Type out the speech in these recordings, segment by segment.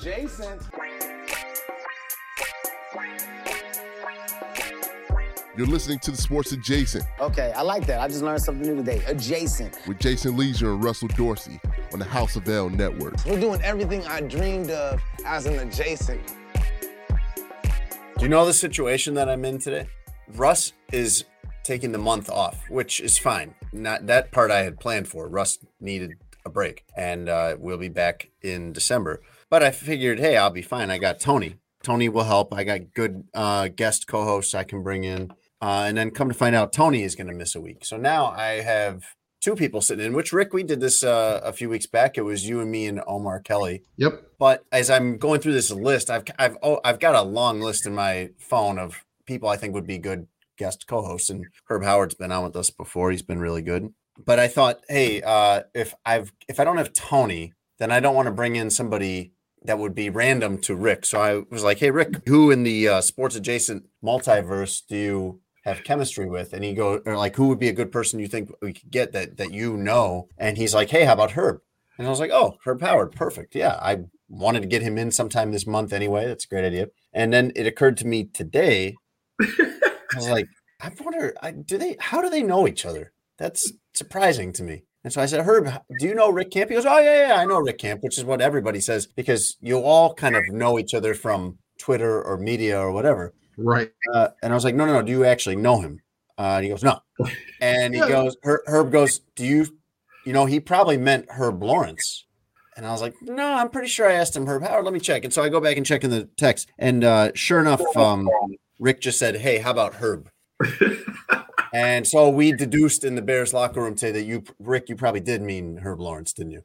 Adjacent. You're listening to the Sports Adjacent Okay, I like that. I just learned something new today. Adjacent. with Jason Lieser and Russell Dorsey on the House of L Network. We're doing everything I dreamed of as an adjacent. Do you know the situation that I'm in today? Russ is taking the month off, which is fine. Not that part I had planned for. Russ needed a break, and uh, we'll be back in December. But I figured, hey, I'll be fine. I got Tony. Tony will help. I got good uh, guest co-hosts I can bring in, uh, and then come to find out, Tony is going to miss a week. So now I have two people sitting in. Which Rick, we did this uh, a few weeks back. It was you and me and Omar Kelly. Yep. But as I'm going through this list, I've I've oh, I've got a long list in my phone of people I think would be good guest co-hosts, and Herb Howard's been on with us before. He's been really good. But I thought, hey, uh, if I've if I don't have Tony, then I don't want to bring in somebody that would be random to Rick. So I was like, hey, Rick, who in the uh, sports adjacent multiverse do you have chemistry with? And he go, or like, who would be a good person you think we could get that that you know? And he's like, hey, how about Herb? And I was like, oh, Herb Howard, perfect. Yeah, I wanted to get him in sometime this month anyway. That's a great idea. And then it occurred to me today. I was like, I wonder, I, do they? How do they know each other? That's surprising to me. And so I said, Herb, do you know Rick Camp? He goes, Oh yeah, yeah, I know Rick Camp, which is what everybody says because you all kind of know each other from Twitter or media or whatever. Right. Uh, and I was like, No, no, no. Do you actually know him? Uh, and he goes, No. And he goes, Her- Herb goes, Do you? You know, he probably meant Herb Lawrence. And I was like, No, I'm pretty sure I asked him Herb Howard. Let me check. And so I go back and check in the text, and uh, sure enough, um, Rick just said, Hey, how about Herb? And so we deduced in the Bears locker room today that you, Rick, you probably did mean Herb Lawrence, didn't you?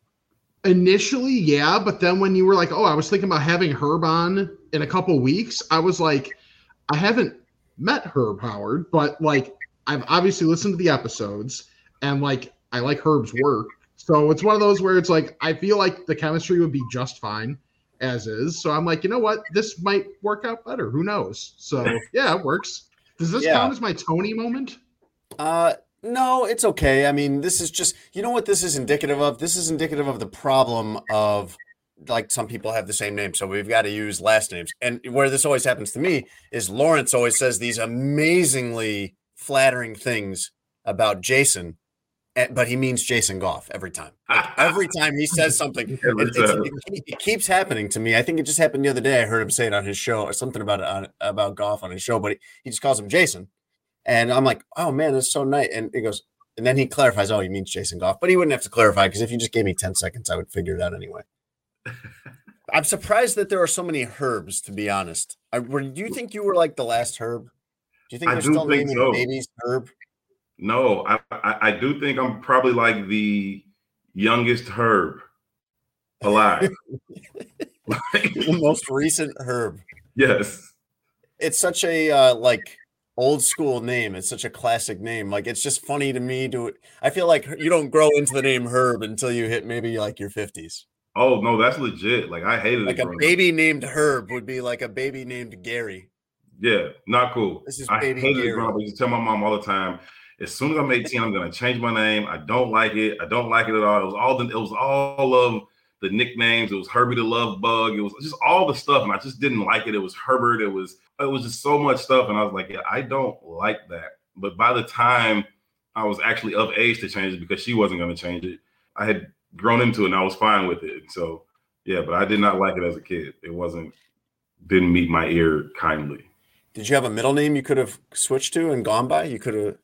Initially, yeah, but then when you were like, "Oh, I was thinking about having Herb on in a couple weeks," I was like, "I haven't met Herb Howard, but like I've obviously listened to the episodes and like I like Herb's work. So it's one of those where it's like I feel like the chemistry would be just fine as is. So I'm like, you know what? This might work out better. Who knows? So yeah, it works. Does this Yeah. count as my Tony moment? Uh, no, it's okay. I mean, this is just, you know what this is indicative of? This is indicative of the problem of like some people have the same name, so we've got to use last names. And where this always happens to me is Lawrence always says these amazingly flattering things about Jason, Eh, but he means Jason Goff every time. Like, every time he says something, it, it's- uh, time. it- it keeps happening to me. I think it just happened the other day. I heard him say it on his show or something about it on, about Goff on his show, but he, he just calls him Jason. And I'm like, oh man, that's so nice. And he goes, and then he clarifies, oh, he means Jason Goff, but he wouldn't have to clarify because if you just gave me 10 seconds, I would figure it out anyway. I'm surprised that there are so many herbs, to be honest. I, were, do you think you were like the last herb? Do you think I they're still naming so. babies herb? No, I, I I do think I'm probably like the youngest Herb alive. the most recent herb. yes. It's such a uh, like old school name. It's such a classic name. Like it's just funny to me to I feel like you don't grow into the name Herb until you hit maybe like your 50s. Oh no, that's legit. Like I hated Like it. a growing up. baby named Herb would be like a baby named Gary. Yeah, not cool. This is I baby hated Gary. it growing up. I used to tell my mom all the time. As soon as I'm 18, I'm gonna change my name. I don't like it. I don't like it at all. It was all the, it was all of the nicknames. It was Herbie the Love Bug. It was just all the stuff, and I just didn't like it. It was Herbert. It was it was just so much stuff, and I was like, yeah, I don't like that. But by the time I was actually of age to change it, because she wasn't gonna change it, I had grown into it, and I was fine with it. So yeah, but I did not like it as a kid. It wasn't didn't meet my ear kindly. Did you have a middle name you could have switched to and gone by? You could have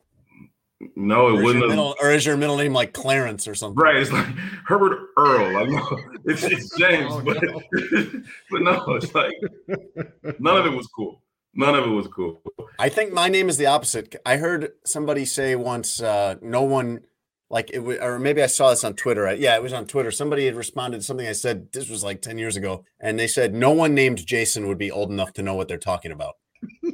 No, it wouldn't middle, or is your middle name like Clarence or something? Right, it's like Herbert Earl. I know it's, it's James, Oh, but no. but no, it's like none of it was cool. None of it was cool. I think my name is the opposite. I heard somebody say once, uh, no one like it was, or maybe I saw this on Twitter. I- Yeah, it was on Twitter. Somebody had responded to something I said. This was like ten years ago, and they said no one named Jason would be old enough to know what they're talking about.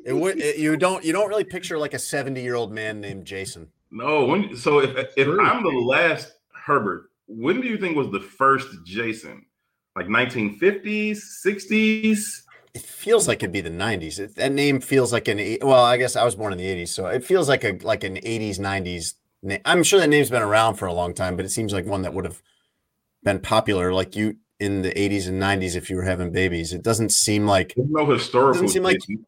It would it- you don't you don't really picture like a seventy year old man named Jason. No, when so if if True. I'm the last Herbert, when do you think was the first Jason? Like 1950s, 60s? It feels like it'd be the nineties. That name feels like an well. I guess I was born in the eighties, so it feels like a like an eighties nineties. name. I'm sure that name's been around for a long time, but it seems like one that would have been popular, like you in the eighties and nineties if you were having babies. It doesn't seem like There's no historical. Doesn't seem like- Jason.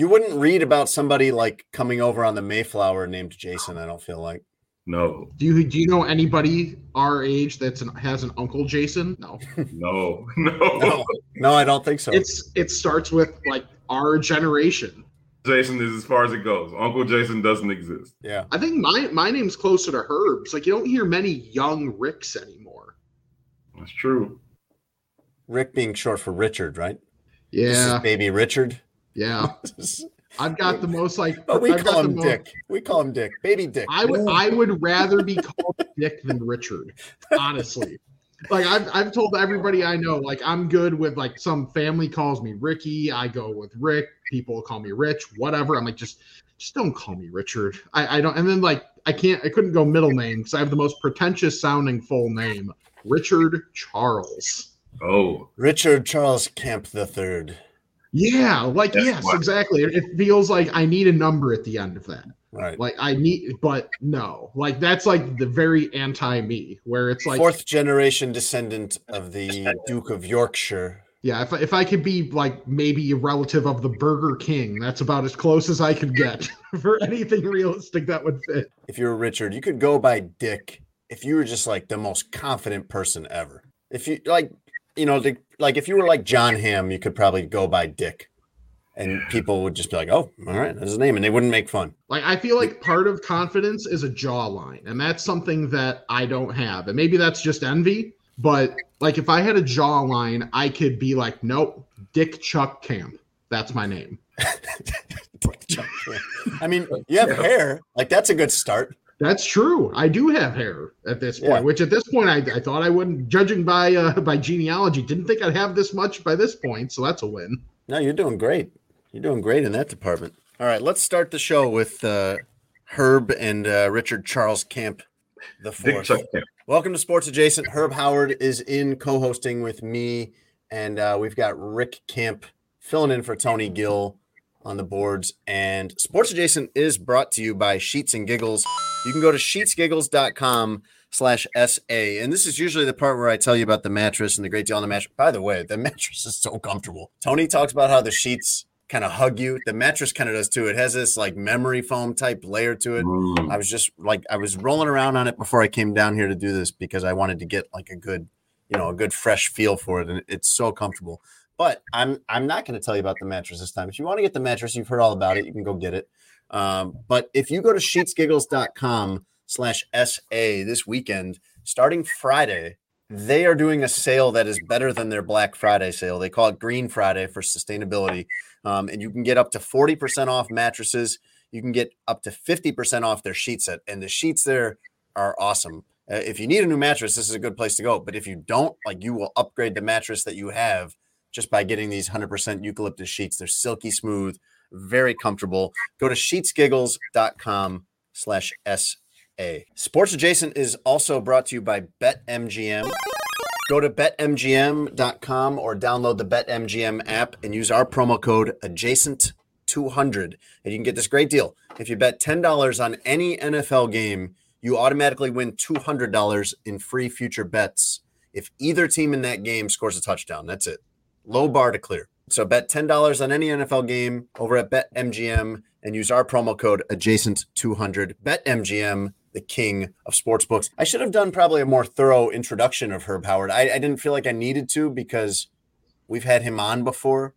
You wouldn't read about somebody like coming over on the Mayflower named Jason. I don't feel like. No, Do you do you know anybody our age that's an, has an uncle Jason? No. no, no, No, no, I don't think so. It's it starts with like our generation. Jason is as far as it goes. Uncle Jason doesn't exist. yeah, I think my my name's closer to Herb's. Like you don't hear many young Ricks anymore. That's true. Rick being short for Richard, right? This is Yeah, baby Richard. Yeah. I've got the most like. But we I've call got the him most- Dick. We call him Dick. Baby Dick. I would I would rather be called Dick than Richard, honestly. Like I've I've told everybody I know, like I'm good with like some family calls me Ricky. I go with Rick. People call me Rich, whatever. I'm like just just don't call me Richard. I, I don't and then like I can't I couldn't go middle name because I have the most pretentious sounding full name. Richard Charles. Oh, Richard Charles Kemp the Third. Yeah, like That's yes, what- exactly. It, feels like I need a number at the end of that. Right. Like I need, but no, like that's like the very anti me, where it's like, Fourth generation descendant of the Duke of Yorkshire. yeah, if I, if I could be like maybe a relative of the Burger King, that's about as close as I could get for anything realistic that would fit. If you're Richard, you could go by Dick if you were just like the most confident person ever. If you like, you know, the, like if you were like Jon Hamm, you could probably go by Dick. And people would just be like, "Oh, all right, that's his name," and they wouldn't make fun. Like I feel like part of confidence is a jawline, and that's something that I don't have, and maybe that's just envy. But like if I had a jawline, I could be like, nope, Dick Chuck Camp. That's my name. I mean, you have hair. Like that's a good start. That's true. I do have hair at this point, Yeah. which at this point I, I thought I wouldn't. Judging by uh, by genealogy, didn't think I'd have this much by this point. So that's a win. No, you're doing great. You're doing great in that department. All right, let's start the show with uh, Herb and uh, Richard Charles Camp the Dick fourth. Welcome to Sports Adjacent. Herb Howard is in co-hosting with me, and uh, we've got Rick Camp filling in for Tony Gill on the boards. And Sports Adjacent is brought to you by Sheets and Giggles. You can go to sheetsgiggles.com slash SA. And this is usually the part where I tell you about the mattress and the great deal on the mattress. By the way, the mattress is so comfortable. Tony talks about how the sheets kind of hug you. The mattress kind of does too. It has this like memory foam type layer to it. Mm. I was just like I was rolling around on it before I came down here to do this because I wanted to get like a good, you know, a good fresh feel for it, and it's so comfortable. But I'm I'm not going to tell you about the mattress this time. If you want to get the mattress, you've heard all about it. You can go get it. Um, but if you go to sheetsgiggles.com slash SA this weekend, starting Friday, they are doing a sale that is better than their Black Friday sale. They call it Green Friday for sustainability. Um, and you can get up to 40% off mattresses. You can get up to 50% off their sheet set. And the sheets there are awesome. Uh, if you need a new mattress, this is a good place to go. But if you don't, like you will upgrade the mattress that you have just by getting these 100% eucalyptus sheets. They're silky smooth, very comfortable. Go to sheetsgiggles.com slash SA. Sports Adjacent is also brought to you by BetMGM. Go to betmgm.com or download the BetMGM app and use our promo code adjacent200 and you can get this great deal. If you bet $10 on any NFL game, you automatically win $200 in free future bets if either team in that game scores a touchdown. That's it. Low bar to clear. So bet $10 on any NFL game over at BetMGM and use our promo code adjacent200. BetMGM, the king of sportsbooks. I should have done probably a more thorough introduction of Herb Howard. I, I didn't feel like I needed to because we've had him on before,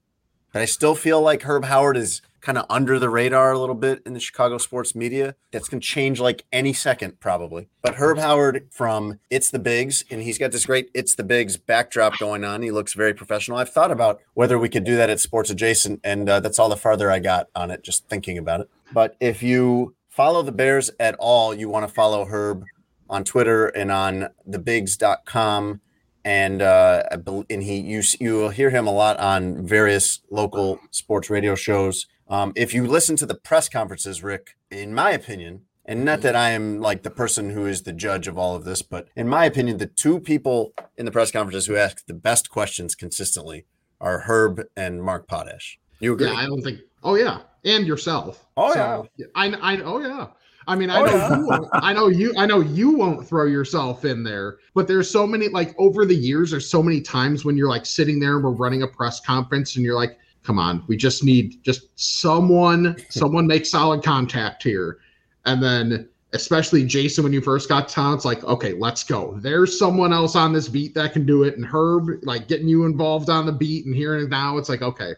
but I still feel like Herb Howard is kind of under the radar a little bit in the Chicago sports media. That's going to change like any second, probably. But Herb Howard from It's the Bigs, and he's got this great It's the Bigs backdrop going on. He looks very professional. I've thought about whether we could do that at Sports Adjacent, and uh, that's all the farther I got on it, just thinking about it. But if you follow the Bears at all, you want to follow Herb on Twitter and on thebigs.com. And uh, and he you you will hear him a lot on various local sports radio shows. Um, if you listen to the press conferences, Rick, in my opinion, and not that I am like the person who is the judge of all of this, but in my opinion, the two people in the press conferences who ask the best questions consistently are Herb and Mark Potash. You agree? Yeah, I don't think. Oh yeah, and yourself. Oh, yeah. I, I oh yeah. I mean, I Oh, know yeah. you. I know you. I know you won't throw yourself in there. But there's so many like over the years. There's so many times when you're like sitting there and we're running a press conference and you're like, "Come on, we just need just someone. Someone make solid contact here." And then, especially Jason, when you first got to town, it's like, "Okay, let's go." There's someone else on this beat that can do it. And Herb, like getting you involved on the beat and hearing it now, it's like, okay,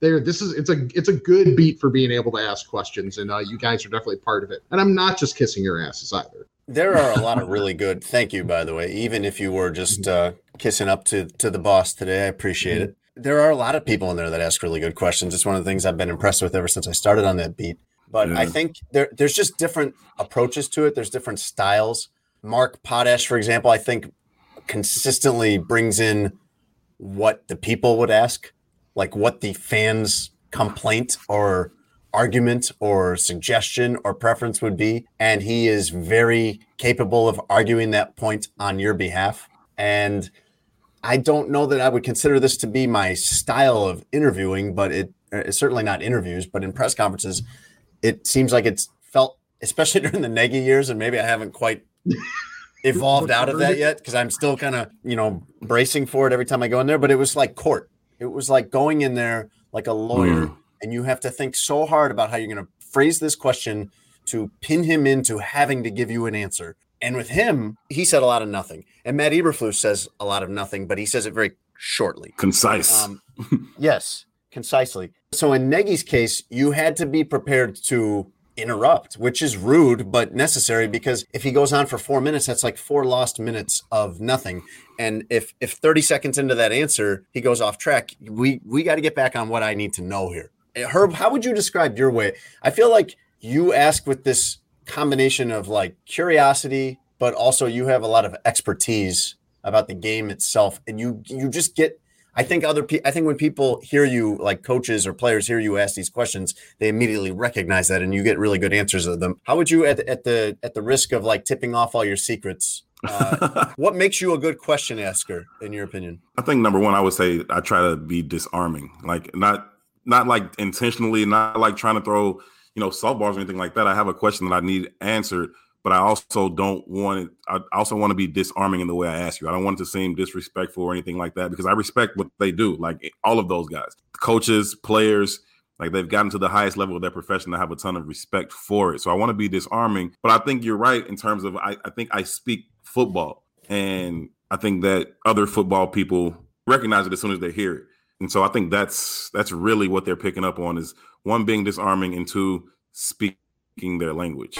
there this is it's a it's a good beat for being able to ask questions and uh, you guys are definitely part of it and i'm not just kissing your asses either There are a lot of really good. Thank you, by the way. Even if you were just uh, kissing up to to the boss today, I appreciate it. There are a lot of people in there that ask really good questions. It's one of the things I've been impressed with ever since I started on that beat. But I think there there's just different approaches to it. There's different styles. Mark Potash, for example, I think consistently brings in what the people would ask, like what the fans' complaint or argument or suggestion or preference would be. And he is very capable of arguing that point on your behalf. And I don't know that I would consider this to be my style of interviewing, but it, uh, it's certainly not interviews, but in press conferences, it seems like it's felt, especially during the Nagy years, and maybe I haven't quite evolved out of that yet because I'm still kind of, you know, bracing for it every time I go in there. But it was like court. It was like going in there like a lawyer, and you have to think so hard about how you're going to phrase this question to pin him into having to give you an answer. And with him, he said a lot of nothing. And Matt Eberflus says a lot of nothing, but he says it very shortly. Concise. Um, yes, concisely. So in Nagy's case, you had to be prepared to interrupt, which is rude but necessary because if he goes on for four minutes, that's like four lost minutes of nothing. And if if 30 seconds into that answer he goes off track, we we got to get back on what I need to know here. Eh, Herb, how would you describe your way? I feel like you ask with this combination of like curiosity, but also you have a lot of expertise about the game itself, and you you just get. I think other people. I think when people hear you, like coaches or players, hear you ask these questions, they immediately recognize that, and you get really good answers of them. How would you, at, at the at the risk of like tipping off all your secrets, uh, what makes you a good question asker, in your opinion? I think number one, I would say I try to be disarming, like not not like intentionally, not like trying to throw you know softballs or anything like that. I have a question that I need answered, but I also don't want it. I also want to be disarming in the way I ask you. I don't want it to seem disrespectful or anything like that because I respect what they do. Like eh, all of those guys, coaches, players. Like they've gotten to the highest level of their profession. I have a ton of respect for it. So I want to be disarming. But I think you're right in terms of I, I think I speak football. And I think that other football people recognize it as soon as they hear it. And so I think that's that's really what they're picking up on is one being disarming and two speaking their language.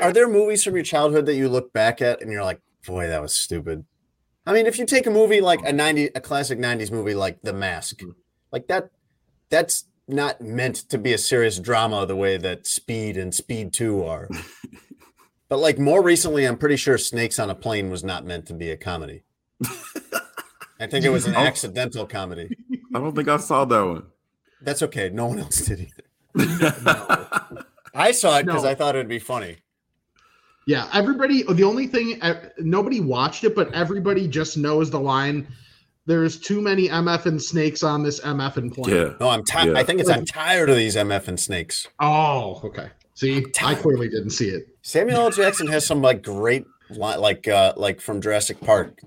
Are there movies from your childhood that you look back at and you're like, boy, that was stupid? I mean, if you take a movie like a 90 a classic 90s movie like The Mask, mm-hmm. like that that's not meant to be a serious drama the way that Speed and Speed 2 are. but like more recently, I'm pretty sure Snakes on a Plane was not meant to be a comedy. I think it was an Oh. accidental comedy. I don't think I saw that one. That's okay. No one else did either. I saw it because No. I thought it would be funny. yeah everybody the only thing uh, nobody watched it but everybody just knows the line there's too many mf and snakes on this mf and plane Yeah. No, I'm tired. Yeah. I think it's I'm tired of these MF and snakes. oh okay see i clearly didn't see it Samuel L. Jackson has some like great li- like uh like from Jurassic Park.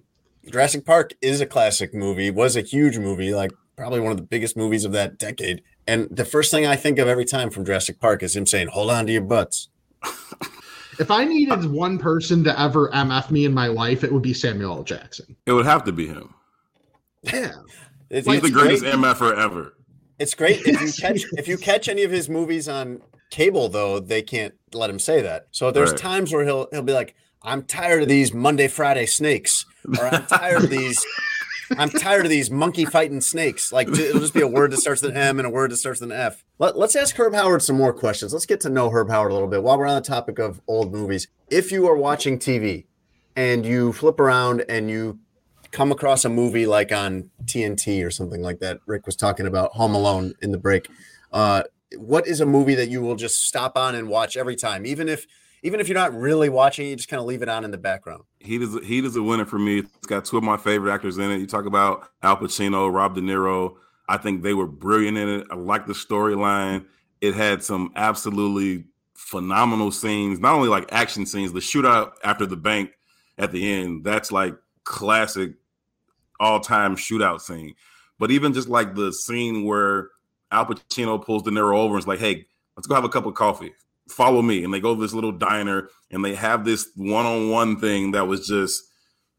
Jurassic Park is a classic movie, was a huge movie, like probably one of the biggest movies of that decade. And the first thing I think of every time from Jurassic Park is him saying, "Hold on to your butts." if i needed one person to ever mf me in my life it would be samuel l jackson It would have to be him. yeah It's, He's it's the greatest great. MFer ever. It's great if you catch if you catch any of his movies on cable though, they can't let him say that. So there's Right. times where he'll he'll be like, "I'm tired of these Monday Friday snakes," or "I'm tired of these I'm tired of these monkey fighting snakes. Like it'll just be a word that starts with an M and a word that starts with an F. Let, let's ask Herb Howard some more questions. Let's get to know Herb Howard a little bit while we're on the topic of old movies. If you are watching TV and you flip around and you come across a movie like on TNT or something like that, Rick was talking about Home Alone in the break. Uh, what is a movie that you will just stop on and watch every time, even if even if you're not really watching, you just kind of leave it on in the background. Heat is Heat is a winner for me. It's got two of my favorite actors in it. You talk about Al Pacino, Rob De Niro. I think they were brilliant in it. I like the storyline. It had some absolutely phenomenal scenes, not only like action scenes, the shootout after the bank at the end. That's like classic all-time shootout scene. But even just like the scene where Al Pacino pulls De Niro over and is like, "Hey, let's go have a cup of coffee. Follow me." And they go to this little diner and they have this one-on-one thing that was just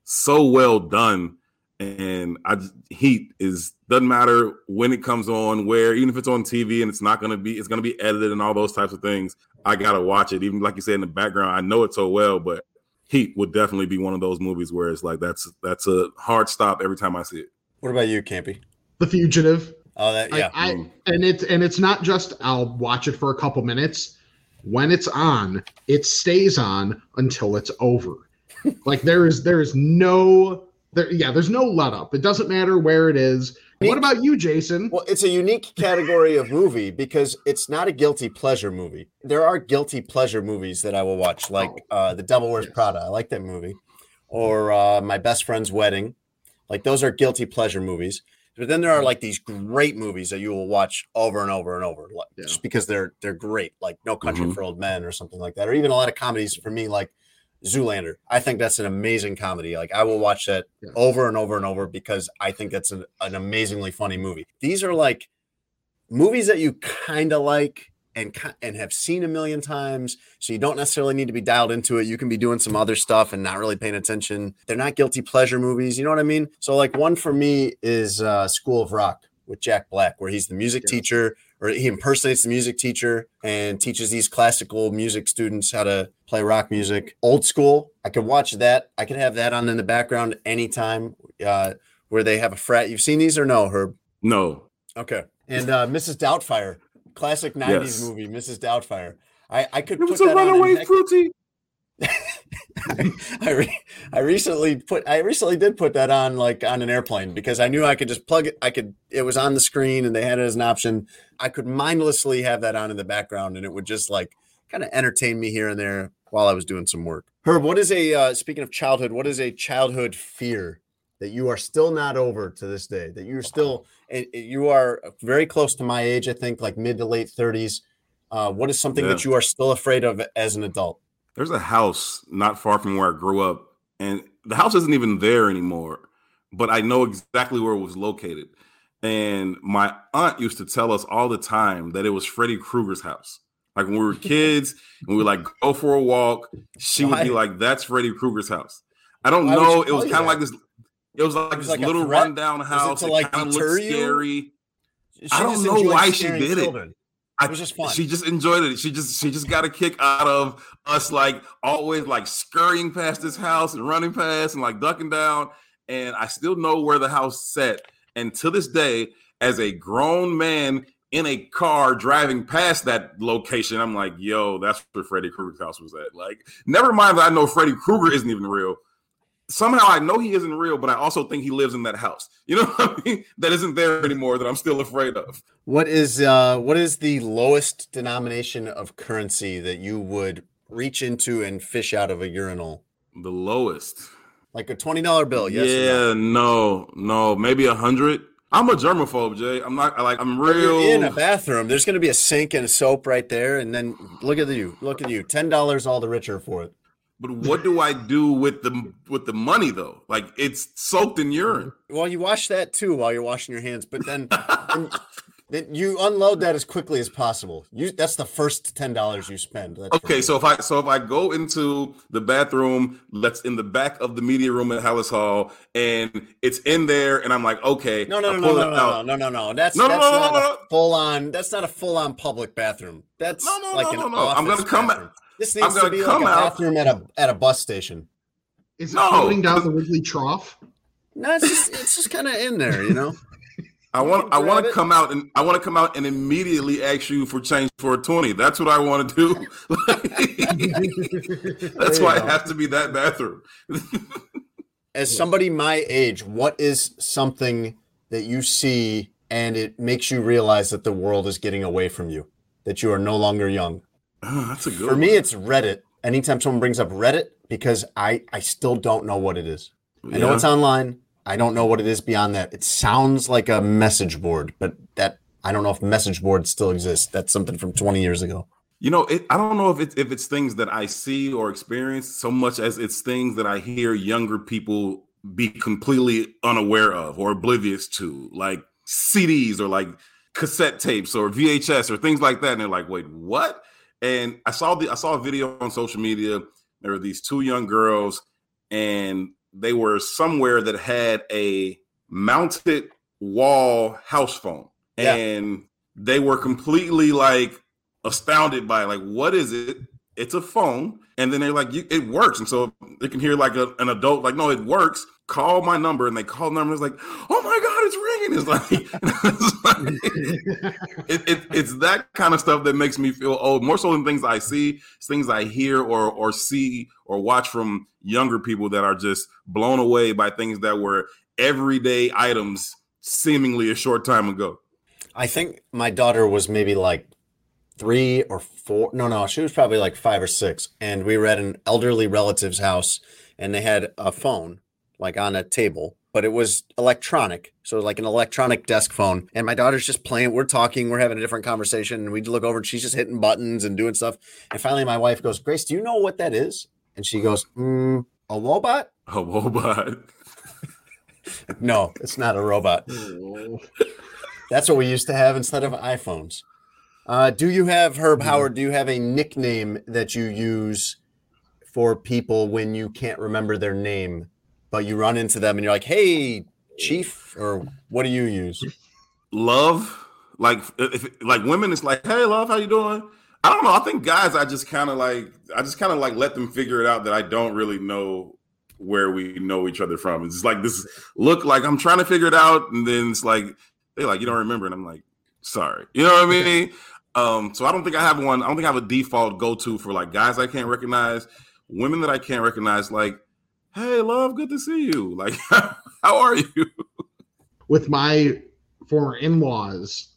so well done. And I Heat is doesn't matter when it comes on, where even if it's on TV and it's not going to be, it's going to be edited and all those types of things. I gotta watch it, even like you said in the background. I know it so well, but Heat would definitely be one of those movies where it's like that's that's a hard stop every time I see it. What about you, Campy? The Fugitive. Oh, that yeah. I, I and it's and it's not just I'll watch it for a couple minutes. When it's on, it stays on until it's over. like there is there is no there yeah, there's no let up. It doesn't matter where it is. What about you, Jason? Well, it's a unique category of movie because it's not a guilty pleasure movie. There are guilty pleasure movies that I will watch, like uh, The Devil Wears. Prada. I like that movie, or uh, My Best Friend's Wedding. Like those are guilty pleasure movies. But then there are like these great movies that you will watch over and over and over, like, Yeah. just because they're they're great, like No Country Mhm. for Old Men or something like that, or even a lot of comedies for me, like Zoolander. I think that's an amazing comedy. Like I will watch that Yeah. over and over and over because I think that's an, an amazingly funny movie. These are like movies that you kind of like and and have seen a million times, so you don't necessarily need to be dialed into it. You can be doing some other stuff and not really paying attention. They're not guilty pleasure movies, you know what I mean? So like one for me is uh, School of Rock with Jack Black, where he's the music Yes. teacher or he impersonates the music teacher and teaches these classical music students how to play rock music. Old school, I could watch that. I could have that on in the background anytime. Uh, where they have a frat. You've seen these or no, Herb? No, Okay. And uh, Mrs. Doubtfire, classic '90s Yes. movie, Mrs. Doubtfire. I I could it put was a that on. runaway heck- fruity. I re- I recently put I recently did put that on like on an airplane because I knew I could just plug it. I could it was on the screen and they had it as an option. I could mindlessly have that on in the background and it would just like kind of entertain me here and there while I was doing some work. Herb, what is a uh, speaking of childhood? What is a childhood fear that you are still not over to this day? That you're still and you are very close to my age, I think, like mid to late thirties. Uh, what is something that you are still afraid of as an adult? There's a house not far from where I grew up, and the house isn't even there anymore. But I know exactly where it was located. And my aunt used to tell us all the time that it was Freddy Krueger's house. Like when we were kids and we would like go for a walk, she would be like, "That's Freddy Krueger's house." I don't Why know. It was kind of like this. It was like was this like little rundown it house. It, like, kind of looked scary. I don't know why she did it. I, It was just fun. She just enjoyed it. She just she just got a kick out of us like always like scurrying past this house and running past and like ducking down. And I still know where the house set. And to this day, as a grown man in a car driving past that location, I'm like, yo, that's where Freddy Krueger's house was at. Like, never mind that I know Freddy Krueger isn't even real. Somehow I know he isn't real, but I also think he lives in that house. You know what I mean? That isn't there anymore that I'm still afraid of. What is uh what is the lowest denomination of currency that you would reach into and fish out of a urinal? The lowest. Like a twenty dollar bill, yes. or no? yeah, no, no, maybe a hundred. I'm a germaphobe, Jay. I'm not I like I'm real. You're in a bathroom. There's going to be a sink and a soap right there, and then look at you. Look at you. Ten dollars, all the richer for it. But what do I do with the with the money though? Like it's soaked in urine. Well, you wash that too while you're washing your hands, but then, then, then you unload that as quickly as possible. You that's the first ten dollars you spend. That's Okay, so if I so if I go into the bathroom that's in the back of the media room at Halas Hall and it's in there and I'm like, okay, No, no, no, no, pull no, it no, no, no, no, no. That's No, no, that's no, no, not no, a no. full on. That's not a full on public bathroom. That's No, no, like no, no, no. I'm gonna come bathroom. out- This needs to gonna be like come a out- bathroom at a at a bus station. Is it No, floating down the Wrigley Trough? No, it's just it's just kind of in there, you know. I want I want to come out and I want to come out and immediately ask you for change for a 20. That's what I want to do. That's why go. it has to be that bathroom. As somebody my age, what is something that you see and it makes you realize that the world is getting away from you, that you are no longer young? Oh, that's a good For me, it's Reddit. Anytime someone brings up Reddit, because I I still don't know what it is. I know it's online. I don't know what it is beyond that. It sounds like a message board, but that I don't know if message boards still exist. That's something from 20 years ago. You know, it, I don't know if it's if it's things that I see or experience so much as it's things that I hear younger people be completely unaware of or oblivious to, like CDs or like cassette tapes or VHS or things like that. And they're like, "Wait, what?" And I saw the I saw a video on social media. There were these two young girls, and they were somewhere that had a mounted wall house phone, Yeah. and they were completely like astounded by it. like what is it it's a phone and then they're like it works and so they can hear like a, an adult like no it works call my number and they call the number it's like oh my god it's ringing it's like, it's, like it, it, it's that kind of stuff that makes me feel old more so than things i see things i hear or or see or watch from younger people that are just blown away by things that were everyday items seemingly a short time ago I think my daughter was maybe like three or four. No, no, she was probably like five or six. And we were at an elderly relative's house and they had a phone like on a table, but it was electronic. So like an electronic desk phone. And my daughter's just playing. We're talking, we're having a different conversation. And we look over and she's just hitting buttons and doing stuff. And finally, my wife goes, Grace, do you know what that is? And she goes, mm, a robot? a robot No, it's not a robot. That's what we used to have instead of iPhones. Uh, do you have Herb Howard? Do you have a nickname that you use for people when you can't remember their name, but you run into them and you're like, "Hey, Chief," or what do you use? love? Like if like women it's like hey love how you doing? I don't know. I think guys i just kind of like i just kind of like let them figure it out that i don't really know where we know each other from. It's like this look like i'm trying to figure it out and then it's like they like you don't remember and i'm like sorry. You know what i mean? Um so i don't think i have one i don't think i have a default go-to for like guys i can't recognize. Women that i can't recognize like hey love good to see you like how are you with my former in-laws,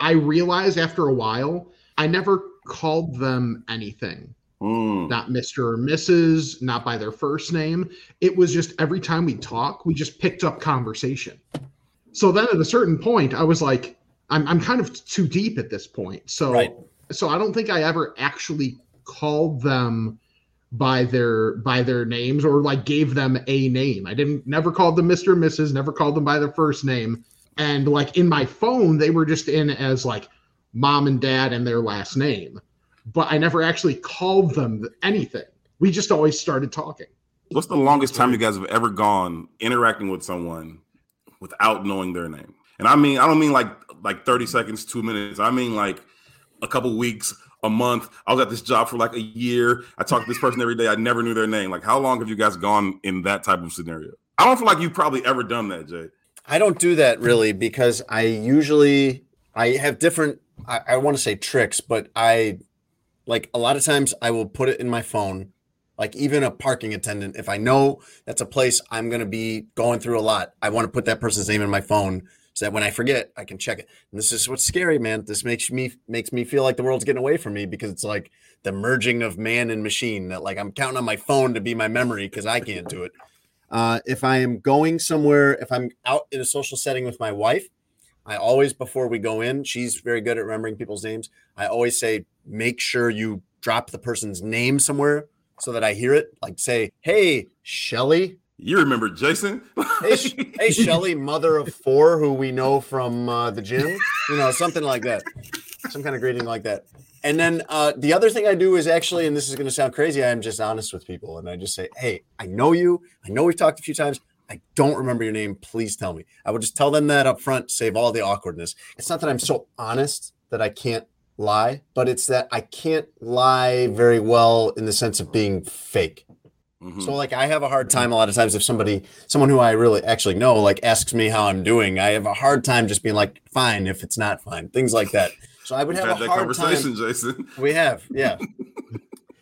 I realized after a while I never called them anything. Mm. Not Mr. or Mrs., not by their first name. It was just every time we talk, we just picked up conversation. So then at a certain point, I was like, I'm, I'm kind of too deep at this point. So Right. so I don't think I ever actually called them by their by their names or like gave them a name. I didn't never called them Mr. and Mrs., never called them by their first name. And like in my phone, they were just in as like mom and dad and their last name. But I never actually called them anything. We just always started talking. What's the longest time you guys have ever gone interacting with someone without knowing their name? And I mean, I don't mean like like 30 seconds, two minutes. I mean like a couple weeks, a month. I was at this job for like a year. I talked to this person every day. I never knew their name. Like, how long have you guys gone in that type of scenario? I don't feel like you've probably ever done that, Jay. I don't do that really because I usually I have different I, I want to say tricks, but I like a lot of times I will put it in my phone. Like even a parking attendant, if I know that's a place I'm gonna be going through a lot, I want to put that person's name in my phone so that when I forget, I can check it. And this is what's scary, man. This makes me makes me feel like the world's getting away from me because it's like the merging of man and machine. That like I'm counting on my phone to be my memory because I can't do it. Uh, if I am going somewhere, if I'm out in a social setting with my wife, I always, before we go in, she's very good at remembering people's names. I always say, make sure you drop the person's name somewhere so that I hear it. Like say, hey, Shelly. You remember Jason? Hey, hey Shelly, mother of four, who we know from uh, the gym. You know, something like that. Some kind of greeting like that. And then uh, the other thing I do is actually, and this is going to sound crazy, I'm just honest with people. And I just say, hey, I know you. I know we've talked a few times. I don't remember your name. Please tell me. I would just tell them that up front, save all the awkwardness. It's not that I'm so honest that I can't lie, but it's that I can't lie very well in the sense of being fake. Mhm. So like I have a hard time a lot of times if somebody someone who I really actually know like asks me how I'm doing, I have a hard time just being like fine if it's not fine. Things like that. So I would have had a that hard conversation, time. Jason. We have, yeah.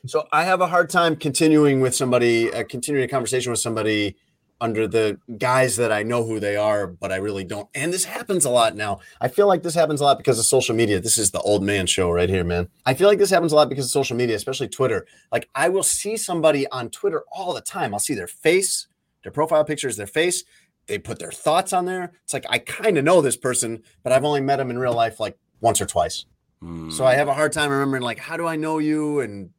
so I have a hard time continuing with somebody, uh, continuing a conversation with somebody under the guys that I know who they are, but I really don't. And this happens a lot now. I feel like this happens a lot because of social media. This is the old man show right here, man. I feel like this happens a lot because of social media, especially Twitter. Like I will see somebody on Twitter all the time. I'll see their face, their profile pictures, their face. They put their thoughts on there. It's like I kind of know this person, but I've only met them in real life like once or twice. Hmm. So I have a hard time remembering like how do I know you and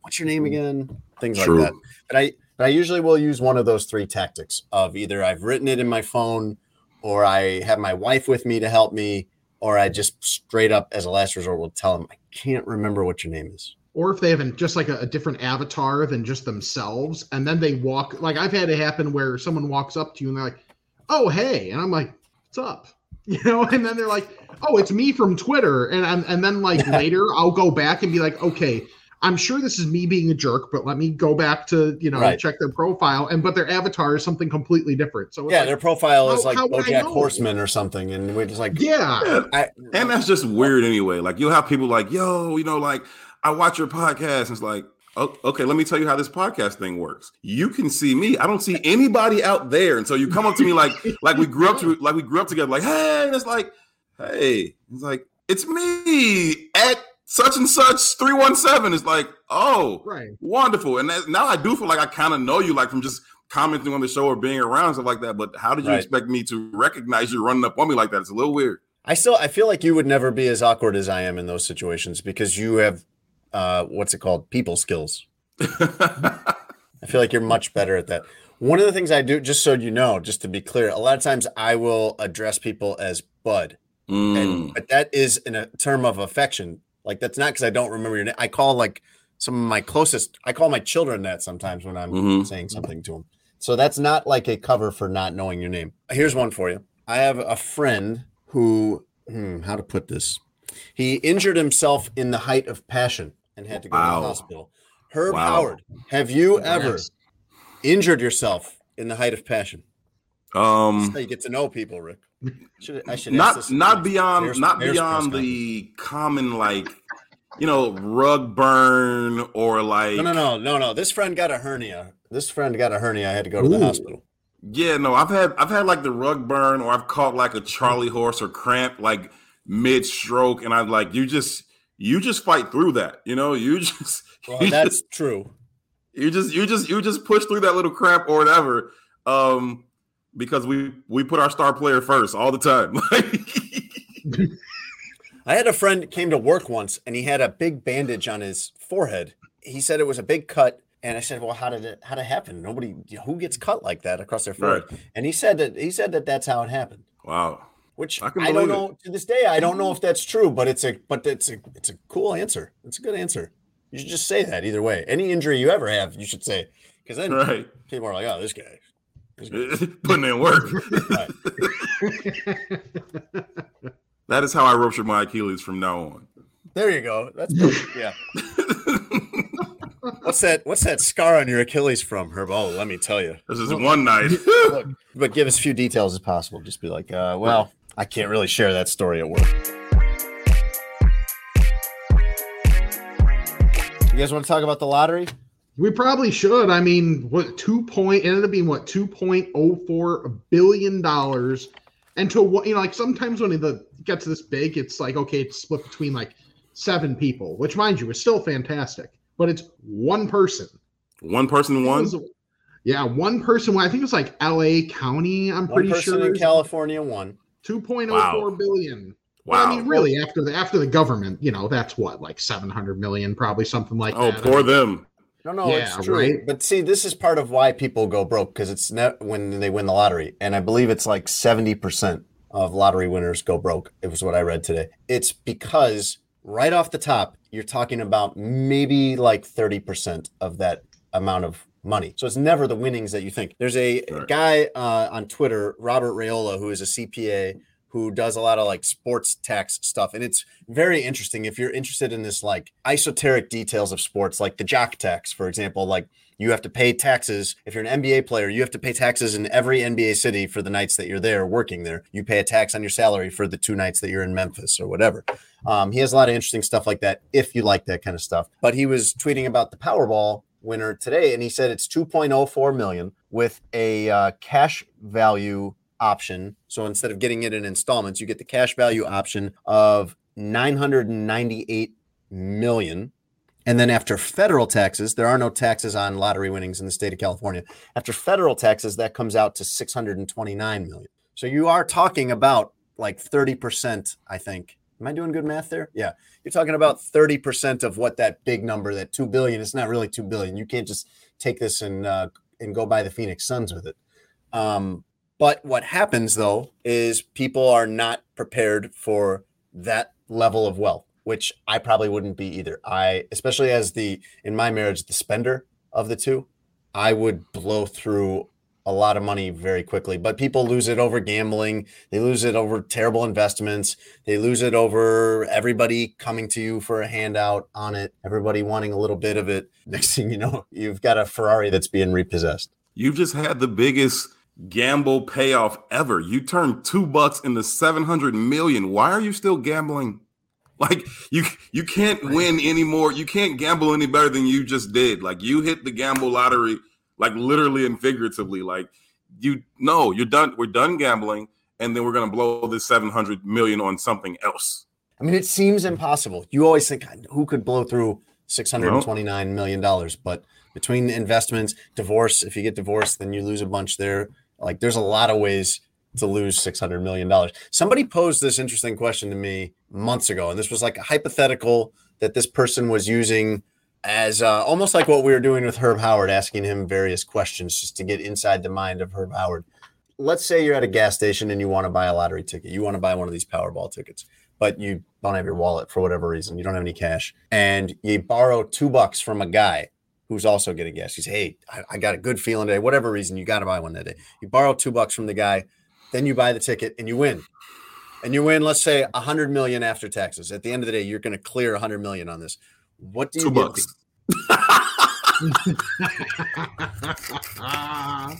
what's your name hmm. again? Things True. like that. But I but I usually will use one of those three tactics of either I've written it in my phone or I have my wife with me to help me or I just straight up as a last resort will tell them I can't remember what your name is. or if they haven't just like a, a different avatar than just themselves and then they walk like i've had it happen where someone walks up to you and they're like oh hey and i'm like what's up you know and then they're like oh it's me from twitter and I'm, and then like later i'll go back and be like okay i'm sure this is me being a jerk but let me go back to you know Right. check their profile and but their avatar is something completely different so it's Yeah, like, their profile is like how Bojack? Horseman or something, and we're just like, yeah I, And that's just weird anyway. Like you'll have people like, yo, you know, like I watch your podcast. And it's like, oh, okay, let me tell you how this podcast thing works. You can see me. I don't see anybody out there. And so you come up to me like, like we grew up to like we grew up together, like, hey, and it's like, hey, it's like, it's me at such and such 317. is like, oh, right wonderful. And that, now I do feel like I kind of know you, like from just commenting on the show or being around stuff like that. But how did you Right. expect me to recognize you running up on me like that? It's a little weird. I still I feel like you would never be as awkward as I am in those situations because you have uh what's it called? People skills. I feel like you're much better at that. One of the things I do, just so you know, just to be clear, a lot of times I will address people as bud. Mm. And but that is in a term of affection. Like that's not because I don't remember your name. I call like some of my closest, I call my children that sometimes when I'm Mhm. saying something to them. So that's not like a cover for not knowing your name. Here's one for you. I have a friend who, hmm, how to put this? He injured himself in the height of passion and had to go to the hospital. Herb Wow. Howard, have you ever injured yourself in the height of passion? Um, how you get to know people, Rick. Should I should not not beyond Bears- not Bears press beyond conference. the common like you know rug burn or like No, no, no, no, no. This friend got a hernia. This friend got a hernia. I had to go to the hospital. yeah no I've had I've had like the rug burn or I've caught like a Charlie horse or cramp like mid stroke and I'm like you just you just fight through that you know you just Well, you that's just, true. you just you just you just push through that little cramp or whatever um because we we put our star player first all the time I had a friend came to work once and he had a big bandage on his forehead. He said it was a big cut. And I said, "Well, how did it? How did it happen? Nobody, who gets cut like that across their forehead?" And he said that he said that that's how it happened. wow Which I I, don't know to this day. I don't know if that's true, but it's a but it's a it's a cool answer. It's a good answer. You should just say that either way. Any injury you ever have, you should say because then right people are like, "Oh, this guy." Putting in work That is how I ruptured my Achilles from now on. There you go. That's perfect. yeah. what's that? What's that scar on your Achilles from, Herb? Oh, let me tell you. This is one night. Look, but give as few details as possible. Just be like, uh, well, I can't really share that story at work. You guys want to talk about the lottery? We probably should. I mean, what two point it ended up being what two point oh four billion dollars, and to what you know, like sometimes when it gets this big, it's like okay, it's split between like seven people, which mind you is still fantastic, but it's one person. one person It won. was- yeah, one person. won. I think it was like L.A. County. I'm One pretty person sure in California won. two point oh four Wow. billion. Well, I mean, really, after the after the government, you know, that's what like seven hundred million, probably something like oh, that. poor them. No, no, Yeah, it's true. right? But see, this is part of why people go broke because it's not when they win the lottery, and I believe it's like seventy percent of lottery winners go broke. It was what I read today. It's because right off the top, you're talking about maybe like thirty percent of that amount of money. So it's never the winnings that you think. There's a Right. guy uh, on Twitter, Robert Raiola, who is a CPA who does a lot of like sports tax stuff. And it's very interesting if you're interested in this like esoteric details of sports, like the jock tax, for example. Like You have to pay taxes. If you're an NBA player, you have to pay taxes in every NBA city for the nights that you're there working there. You pay a tax on your salary for the two nights that you're in Memphis or whatever. Um, he has a lot of interesting stuff like that if you like that kind of stuff. But he was tweeting about the Powerball winner today, and he said it's 2.04 million with a uh, cash value option. So instead of getting it in installments, you get the cash value option of 998 million. And then after federal taxes, there are no taxes on lottery winnings in the state of California. After federal taxes, that comes out to 629 million. So you are talking about like 30%, I think. Am I doing good math there? Yeah. You're talking about 30% of what that big number, that 2 billion, it's not really 2 billion. You can't just take this and uh, and go buy the Phoenix Suns with it. Um, but what happens though is people are not prepared for that level of wealth, which I probably wouldn't be either. I, especially as the in my marriage, the spender of the two, I would blow through a lot of money very quickly. But people lose it over gambling. They lose it over terrible investments. They lose it over everybody coming to you for a handout on it, everybody wanting a little bit of it. Next thing you know, you've got a Ferrari that's being repossessed. You've just had the biggest gamble payoff ever. You turned two bucks into 700 million. Why are you still gambling? Like you you can't win anymore. You can't gamble any better than you just did. Like you hit the gamble lottery like literally and figuratively. Like you no, you're done. We're done gambling and then we're going to blow this 700 million on something else. I mean, it seems impossible. You always think who could blow through 629 million dollars, but between investments, divorce, if you get divorced, then you lose a bunch there. Like there's a lot of ways to lose $600 million. Somebody posed this interesting question to me months ago, and this was like a hypothetical that this person was using as uh, almost like what we were doing with Herb Howard, asking him various questions just to get inside the mind of Herb Howard. Let's say you're at a gas station and you want to buy a lottery ticket. You want to buy one of these Powerball tickets, but you don't have your wallet for whatever reason. You don't have any cash, and you borrow two bucks from a guy who's also getting gas. He's, hey, I, I got a good feeling today. Whatever reason, you got to buy one that day. You borrow two bucks from the guy, then you buy the ticket and you win. And you win, let's say, a hundred million after taxes. At the end of the day, you're going to clear a hundred million on this. What do you Two bucks.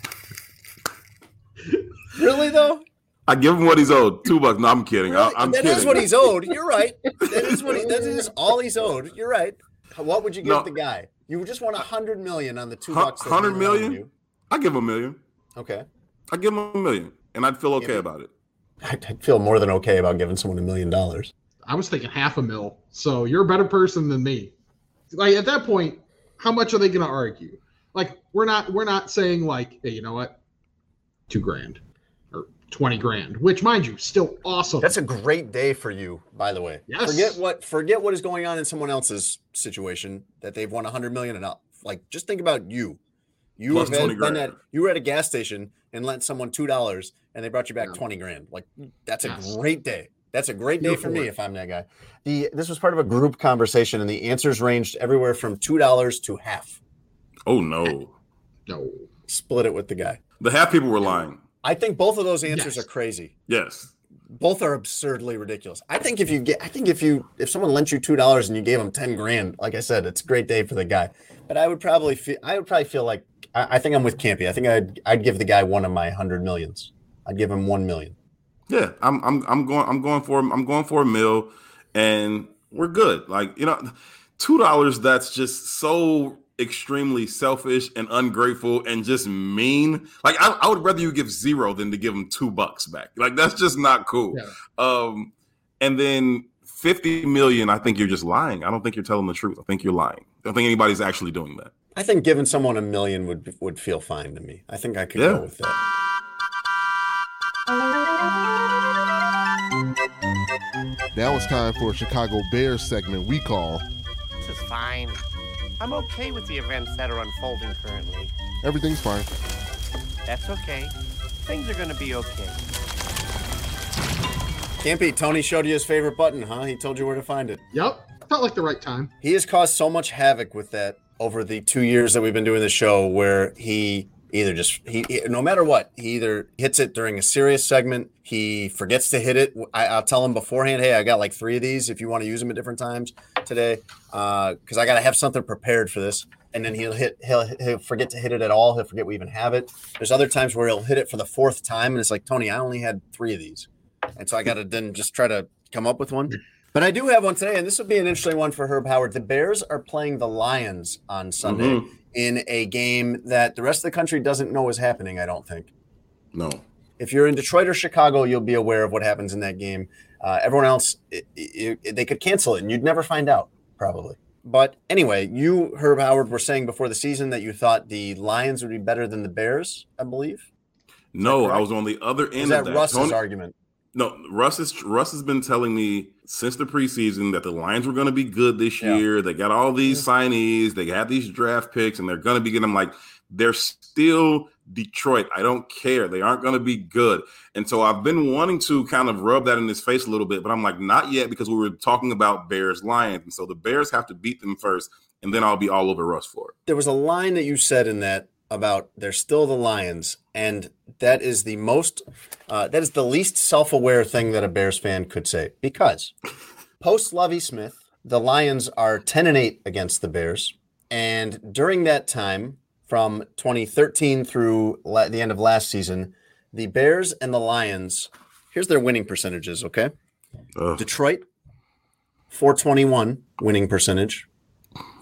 Really though? I give him what he's owed. Two bucks. No, I'm kidding. I, Really? I'm That kidding. is what he's owed. You're right. That is what he, that is all he's owed. You're right. What would you give No. the guy? You would just want a hundred million on the two bucks. Hundred million? he 100 owed million? you. I give a million. Okay. I give him a million, and I'd feel okay Yeah. about it. I'd I'd feel more than okay about giving someone a million dollars. I was thinking half a mil. So you're a better person than me. Like at that point, how much are they going to argue? Like we're not we're not saying like, hey, you know what, two grand or twenty grand, which mind you, still awesome. That's a great day for you, by the way. Yes. Forget what forget what is going on in someone else's situation that they've won a hundred million and up. Like just think about you. You Plus have 20 been at you were at a gas station and lent someone two dollars and they brought you back Yeah. twenty grand. Like that's a Yes. great day. That's a great day for for me if I'm that guy. The this was part of a group conversation and the answers ranged everywhere from two dollars to half. Oh no, no. Split it with the guy. the half people were lying. I think both of those answers Yes. are crazy. Yes, both are absurdly ridiculous. I think if you get, I think if you, if someone lent you two dollars and you gave them ten grand, like I said, it's a great day for the guy. But I would probably feel, I would probably feel like, I, I think I'm with Campy. I think I'd, I'd give the guy one of my hundred millions. I'd give him one million. yeah. I'm I'm I'm going I'm going for I'm going for a mill, and we're good. Like you know, two dollars. That's just so extremely selfish and ungrateful and just mean. Like I, I would rather you give zero than to give them two bucks back. Like that's just not cool. Yeah. Um, and then 50 million, I think you're just lying. I don't think you're telling the truth. I think you're lying. I don't think anybody's actually doing that. I think giving someone a million would would feel fine to me. I think I could Yeah. go with that. Now it's time for a Chicago Bears segment we call This is fine. I'm okay with the events that are unfolding currently. Everything's Fine. That's okay. Things are gonna be okay. Can't Campy, Tony showed you his favorite button, huh? He told you where to find it. Yep. Felt like the right time. He has caused so much havoc with that over the two years that we've been doing the show, where he either just he, he- no matter what he either hits it during a serious segment, he forgets to hit it. I, I'll tell him beforehand, hey, I got like three of these if you want to use them at different times today, because I got to have something prepared for this. and then he'll hit he'll he'll forget to hit it at all. He'll forget we even have it. There's other times where he'll hit it for the fourth time, and it's like Tony, I only had three of these, and so I got to then just try to come up with one. But I do have one today, and this would be an interesting one for Herb Howard. The Bears are playing the Lions on Sunday Mhm. In a game that the rest of the country doesn't know is happening. I don't think. No. If you're in Detroit or Chicago, you'll be aware of what happens in that game. Uh, everyone else, it, it, they could cancel it, and you'd never find out, probably. But anyway, you, Herb Howard, were saying before the season that you thought the Lions would be better than the Bears, I believe. No, I was on the other end that of that. Russ's Tony- argument? No, Russ is Russ has been telling me since the preseason that the Lions were going to be good this Yeah. year. They got all these mm-hmm. signees, they have these draft picks, and they're going to be getting them. Like they're still Detroit. I don't care. They aren't going to be good. And so I've been wanting to kind of rub that in his face a little bit, but I'm like, not yet because we were talking about Bears Lions, and so the Bears have to beat them first, and then I'll be all over Russ for it. There was a line that you said in that about they're still the Lions, and that is the most, uh, that is the least self-aware thing that a Bears fan could say because post Lovie Smith, the Lions are ten and eight against the Bears, and during that time, from 2013 through la- the end of last season, the Bears and the Lions. Here's their winning percentages. Okay, Ugh. Detroit, 421 winning percentage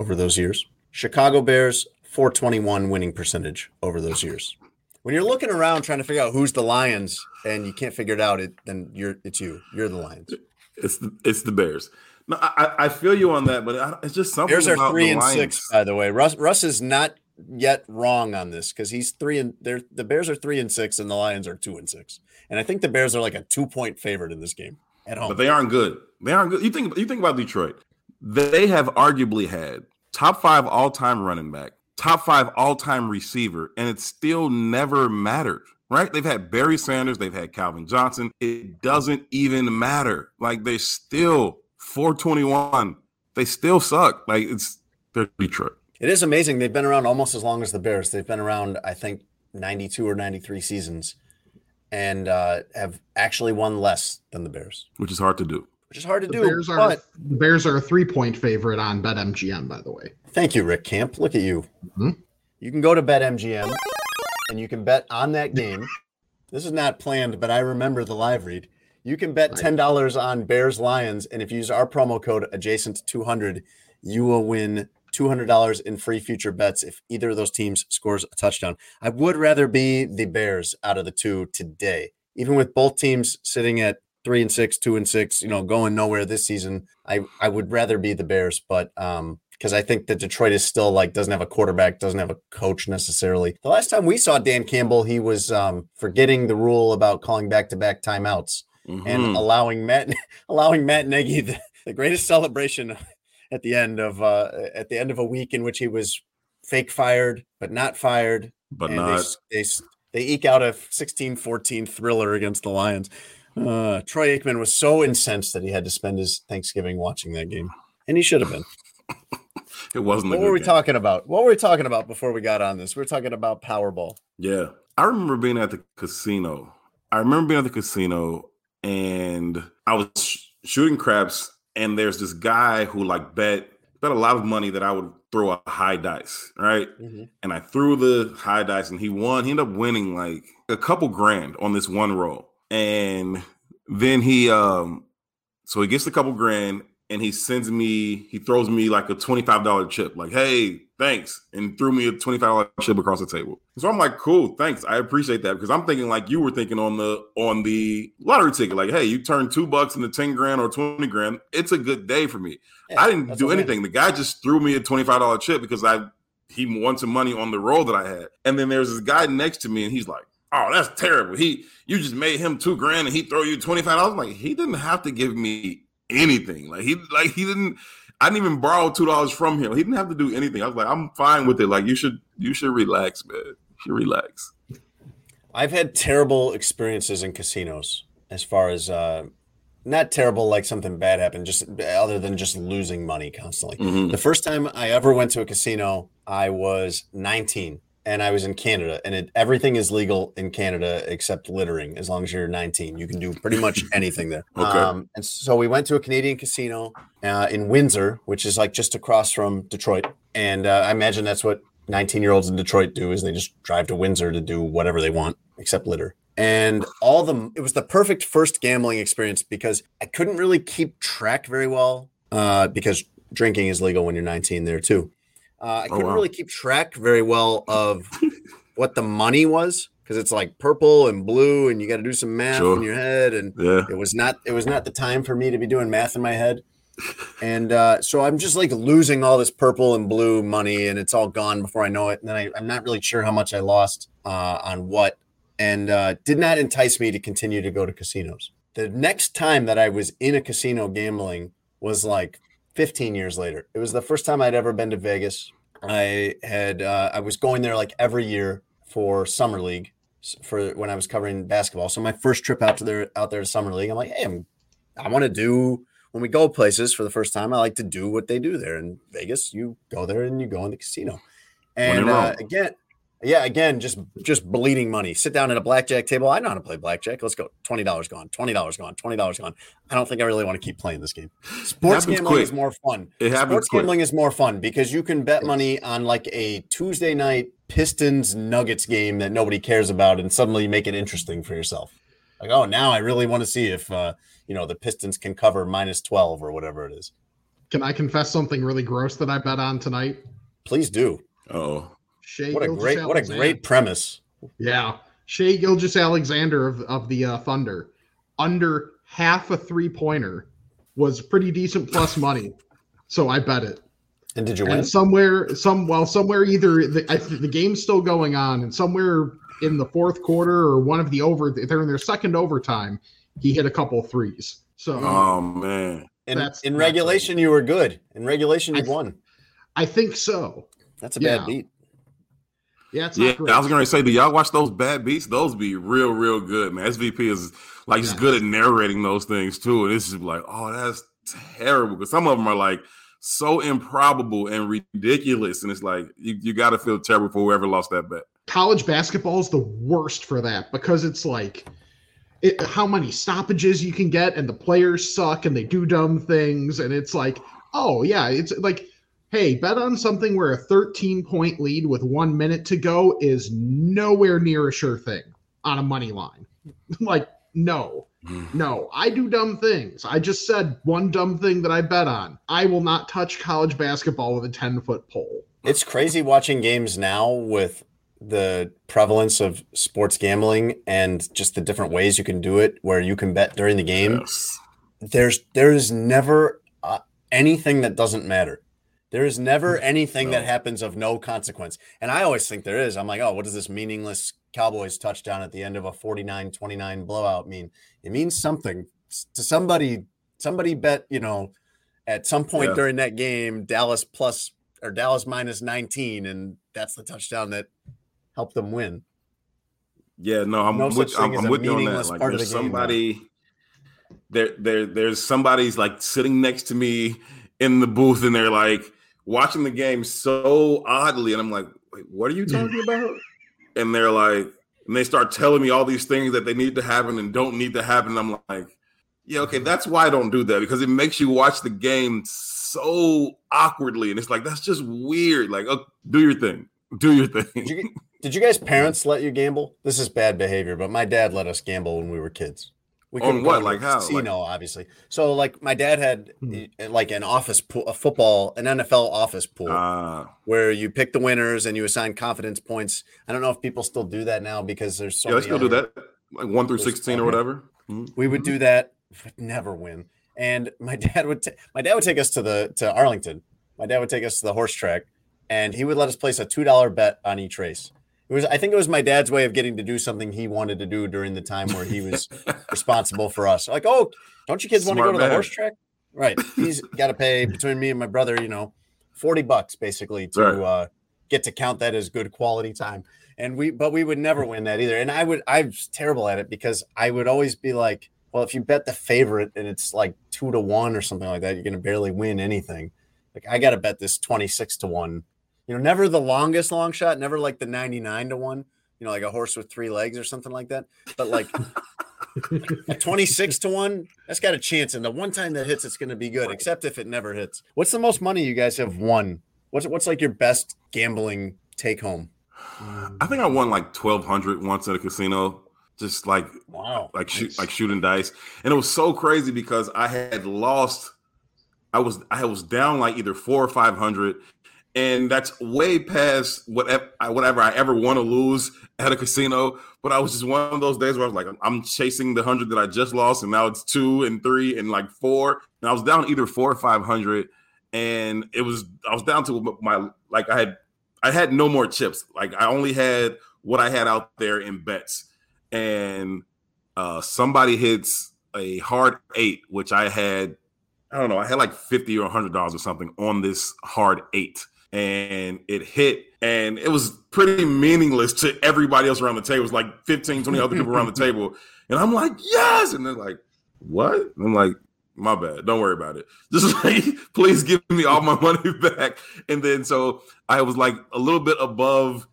over those years. Chicago Bears, 421 winning percentage over those years. When you're looking around trying to figure out who's the Lions and you can't figure it out, it then you're it's you. You're the Lions. It's the it's the Bears. No, I, I feel you on that, but I, it's just something Bears are three and Lions. six, by the way. Russ Russ is not yet wrong on this because he's three and they're the Bears are three and six and the Lions are two and six. And I think the Bears are like a two point favorite in this game at home. but they aren't good. They aren't good. You think you think about Detroit. They have arguably had top five all time running back, top five all time receiver, and it still never mattered. Right? They've had Barry Sanders, they've had Calvin Johnson. It doesn't even matter. Like they're still 421. They still suck. Like it's they're Detroit. It is amazing. They've been around almost as long as the Bears. They've been around, I think, 92 or 93 seasons and uh, have actually won less than the Bears, which is hard to do. which is hard to The do. Bears are but the Bears are a three point favorite on BetMGM, by the way. thank you, Rick Camp. Look at you. Mhm. You can go to BetMGM and you can bet on that game. This is not planned, but I remember the live read. You can bet $10 on Bears Lions. And if you use our promo code adjacent to 200, you will win $200 in free future bets if either of those teams scores a touchdown. I would rather be the Bears out of the two today, even with both teams sitting at three and six, two and six, you know, going nowhere this season. I, I would rather be the Bears, but um, because I think that Detroit is still like doesn't have a quarterback, doesn't have a coach necessarily. The last time we saw Dan Campbell, he was um, forgetting the rule about calling back to back timeouts and Mhm. allowing Matt allowing Matt Nagy the, the greatest celebration at the end of uh, at the end of a week in which he was fake fired but not fired but and they not s- they, they eke out a 16-14 thriller against the Lions. Uh, Troy Aikman was so incensed that he had to spend his Thanksgiving watching that game, and he should have been. it wasn't What were we game. talking about? What were we talking about before we got on this? We were talking about Powerball. Yeah. I remember being at the casino. I remember being at the casino and I was sh- shooting craps and there's this guy who like bet bet a lot of money that I would throw a high dice, right? And I threw the high dice and he won. He ended up winning like a couple grand on this one roll. And then he um so he gets a couple grand and he sends me, he throws me like a $25 chip, like, hey, thanks, and threw me a $25 chip across the table. So I'm like, cool, thanks. I appreciate that because I'm thinking like you were thinking on the on the lottery ticket, like, hey, you turned two bucks into 10 grand or 20 grand. It's a good day for me. I didn't do anything. The guy just threw me a $25 chip because I he won some money on the roll that I had. And then there's this guy next to me, and he's like, Oh, that's terrible. He you just made him two grand and he throw you twenty five dollars. Like he didn't have to give me anything. Like he like he didn't. I didn't even borrow two dollars from him. He didn't have to do anything. I was like, I'm fine with it. Like you should you should relax, man. You should relax. I've had terrible experiences in casinos as far as uh, not terrible like something bad happened, just other than just losing money constantly. Mhm. The first time I ever went to a casino, I was 19 and I was in Canada, and it, everything is legal in Canada except littering. As long as you're 19, you can do pretty much anything there. Okay. Um, and so we went to a Canadian casino uh, in Windsor, which is like just across from Detroit. And uh, I imagine that's what 19 year olds in Detroit do is they just drive to Windsor to do whatever they want except litter. And all the it was the perfect first gambling experience because I couldn't really keep track very well uh, because drinking is legal when you're 19 there too. Uh, I Oh, couldn't wow. really keep track very well of what the money was because it's like purple and blue, and you got to do some math Sure. in your head. And Yeah. it was not it was not the time for me to be doing math in my head. And uh, so I'm just like losing all this purple and blue money, and it's all gone before I know it. And then I, I'm not really sure how much I lost uh, on what, and uh, did not entice me to continue to go to casinos. The next time that I was in a casino gambling was like 15 years later. It was the first time I'd ever been to Vegas. I had uh, I was going there like every year for summer league for when I was covering basketball. So my first trip out to there out there to summer league, I'm like, hey, I'm, I want to do when we go places for the first time. I like to do what they do there in Vegas. You go there and you go in the casino, and uh, again, yeah, again, just just bleeding money. Sit down at a blackjack table. I know how to play blackjack. Let's go. Twenty dollars gone. Twenty dollars gone. Twenty dollars gone. I don't think I really want to keep playing this game. Sports gambling quick. is more fun. It happens Sports quick. gambling is more fun because you can bet money on like a Tuesday night Pistons Nuggets game that nobody cares about, and suddenly you make it interesting for yourself. Like, oh, now I really want to see if uh, you know the Pistons can cover minus twelve or whatever it is. Can I confess something really gross that I bet on tonight? Please do. Oh, Shai What a Gilgeous great, what a great premise. Yeah. Shai Gilgeous-Alexander of, of the uh, Thunder, under half a three pointer, was pretty decent plus money. So I bet it. And did you win? And somewhere, some well, somewhere either the, I, the game's still going on, and somewhere in the fourth quarter or one of the over, they're in their second overtime. He hit a couple threes. So oh man. In, That's in not regulation, you were good. In regulation, you won. I think so. That's a yeah. bad beat. Yeah, it's Yeah. I was gonna say, do y'all watch those bad beats? Those be real, real good, man. SVP is like Yeah. good at narrating those things too, and it's just like, oh, that's terrible. Because some of them are like so improbable and ridiculous, and it's like you, you got to feel terrible for whoever lost that bet. college basketball is the worst for that because it's like it, how many stoppages you can get and the players suck and they do dumb things and it's like oh yeah it's like hey bet on something where a 13 point lead with one minute to go is nowhere near a sure thing on a money line like no no i do dumb things i just said one dumb thing that i bet on i will not touch college basketball with a 10 foot pole It's crazy watching games now with the prevalence of sports gambling and just the different ways you can do it where you can bet during the game. Yes. There's there is never uh, anything that doesn't matter. There is never hmm. anything that happens of no consequence. And I always think there is. I'm like, "Oh, what does this meaningless Cowboys touchdown at the end of a 49-29 blowout mean?" It means something to somebody somebody bet, you know, at some point Yeah. during that game Dallas plus or Dallas minus 19 and that's the touchdown that helped them win. Yeah, no, I'm No with I'm, I'm with you on that. Like part of there's the game, somebody there there there's somebody's like sitting next to me in the booth and they're like watching the game so oddly and I'm like, Wait, what are you mm. talking about? And they're like and they start telling me all these things that they need to happen and don't need to happen. I'm like, yeah, okay, mm-hmm. that's why I don't do that because it makes you watch the game so awkwardly and it's like that's just weird. Like, oh, do your thing. Do your thing. Did you, did you guys parents let you gamble? This is bad behavior, but my dad let us gamble when we were kids. We On couldn't go what? Like the how? Casino, obviously. So, like, my dad had Hmm. eh, like an office pool, a football, an NFL office pool, Ah, where you pick the winners and you assign confidence points. I don't know if people still do that now because there's so yeah, they many still do that. Like one through There's- sixteen or okay. whatever. Mhm. We would do that, but never win. And my dad would ta- my dad would take us to the to Arlington. My dad would take us to the horse track, and he would let us place a two dollar bet on each race. It was I think it was my dad's way of getting to do something he wanted to do during the time where he was responsible for us. Like, oh, don't you kids want to go to the horse track? Right. He's got to pay between me and my brother, you know, forty bucks basically to Right. uh, get to count that as good quality time. And we, but we would never win that either. And I would, I was terrible at it because I would always be like, well, if you bet the favorite and it's like two to one or something like that, you're going to barely win anything. Like I got to bet this 26 to one You know, never the longest long shot, never like the 99 to 1, you know, like a horse with three legs or something like that. But like a 26 to 1, that's got a chance. And the one time that hits, it's going to be good, except if it never hits. What's the most money you guys have won? What's what's like your best gambling take home? I think I won like twelve hundred once at a casino, just like wow, like shoot like shooting dice, and it was so crazy because I had lost. I was I was down like either four or five hundred, and that's way past whatever whatever I ever want to lose at a casino. But I was just one of those days where I was like, I'm chasing the hundred that I just lost, and now it's two and three and like four, and I was down either four or five hundred, and it was I was down to my like I had I had no more chips. Like I only had what I had out there in bets, and uh, somebody hits a hard eight, which I had. I don't know. I had like fifty or hundred dollars or something on this hard eight, and it hit, and it was pretty meaningless to everybody else around the table. It was like 15, 20 other people around the table, and I'm like, yes, and they're like, what? And I'm like, my bad. Don't worry about it. Just like, please give me all my money back. And then so I was like a little bit above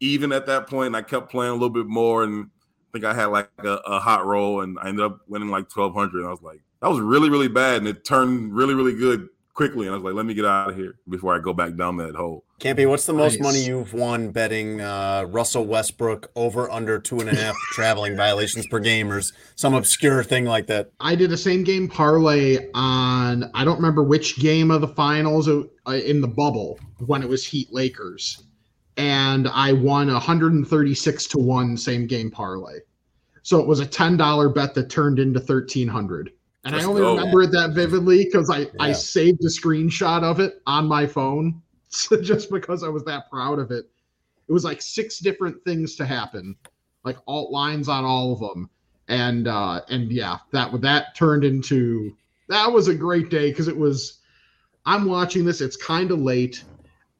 even at that point. And I kept playing a little bit more. And I think I had like a, a hot roll and I ended up winning like 1200. And I was like, that was really, really bad. And it turned really, really good quickly. And I was like, let me get out of here before I go back down that hole. Campy, what's the most nice. money you've won betting uh, Russell Westbrook over under two and a half traveling violations per game or some obscure thing like that? I did a same game parlay on, I don't remember which game of the finals uh, in the bubble when it was Heat Lakers. And I won 136 to 1 same game parlay. So it was a $10 bet that turned into 1300 and Let's I only go. remember it that vividly because I, yeah. I saved a screenshot of it on my phone just because I was that proud of it. It was like six different things to happen, like alt lines on all of them, and uh, and yeah, that that turned into that was a great day because it was. I'm watching this. It's kind of late,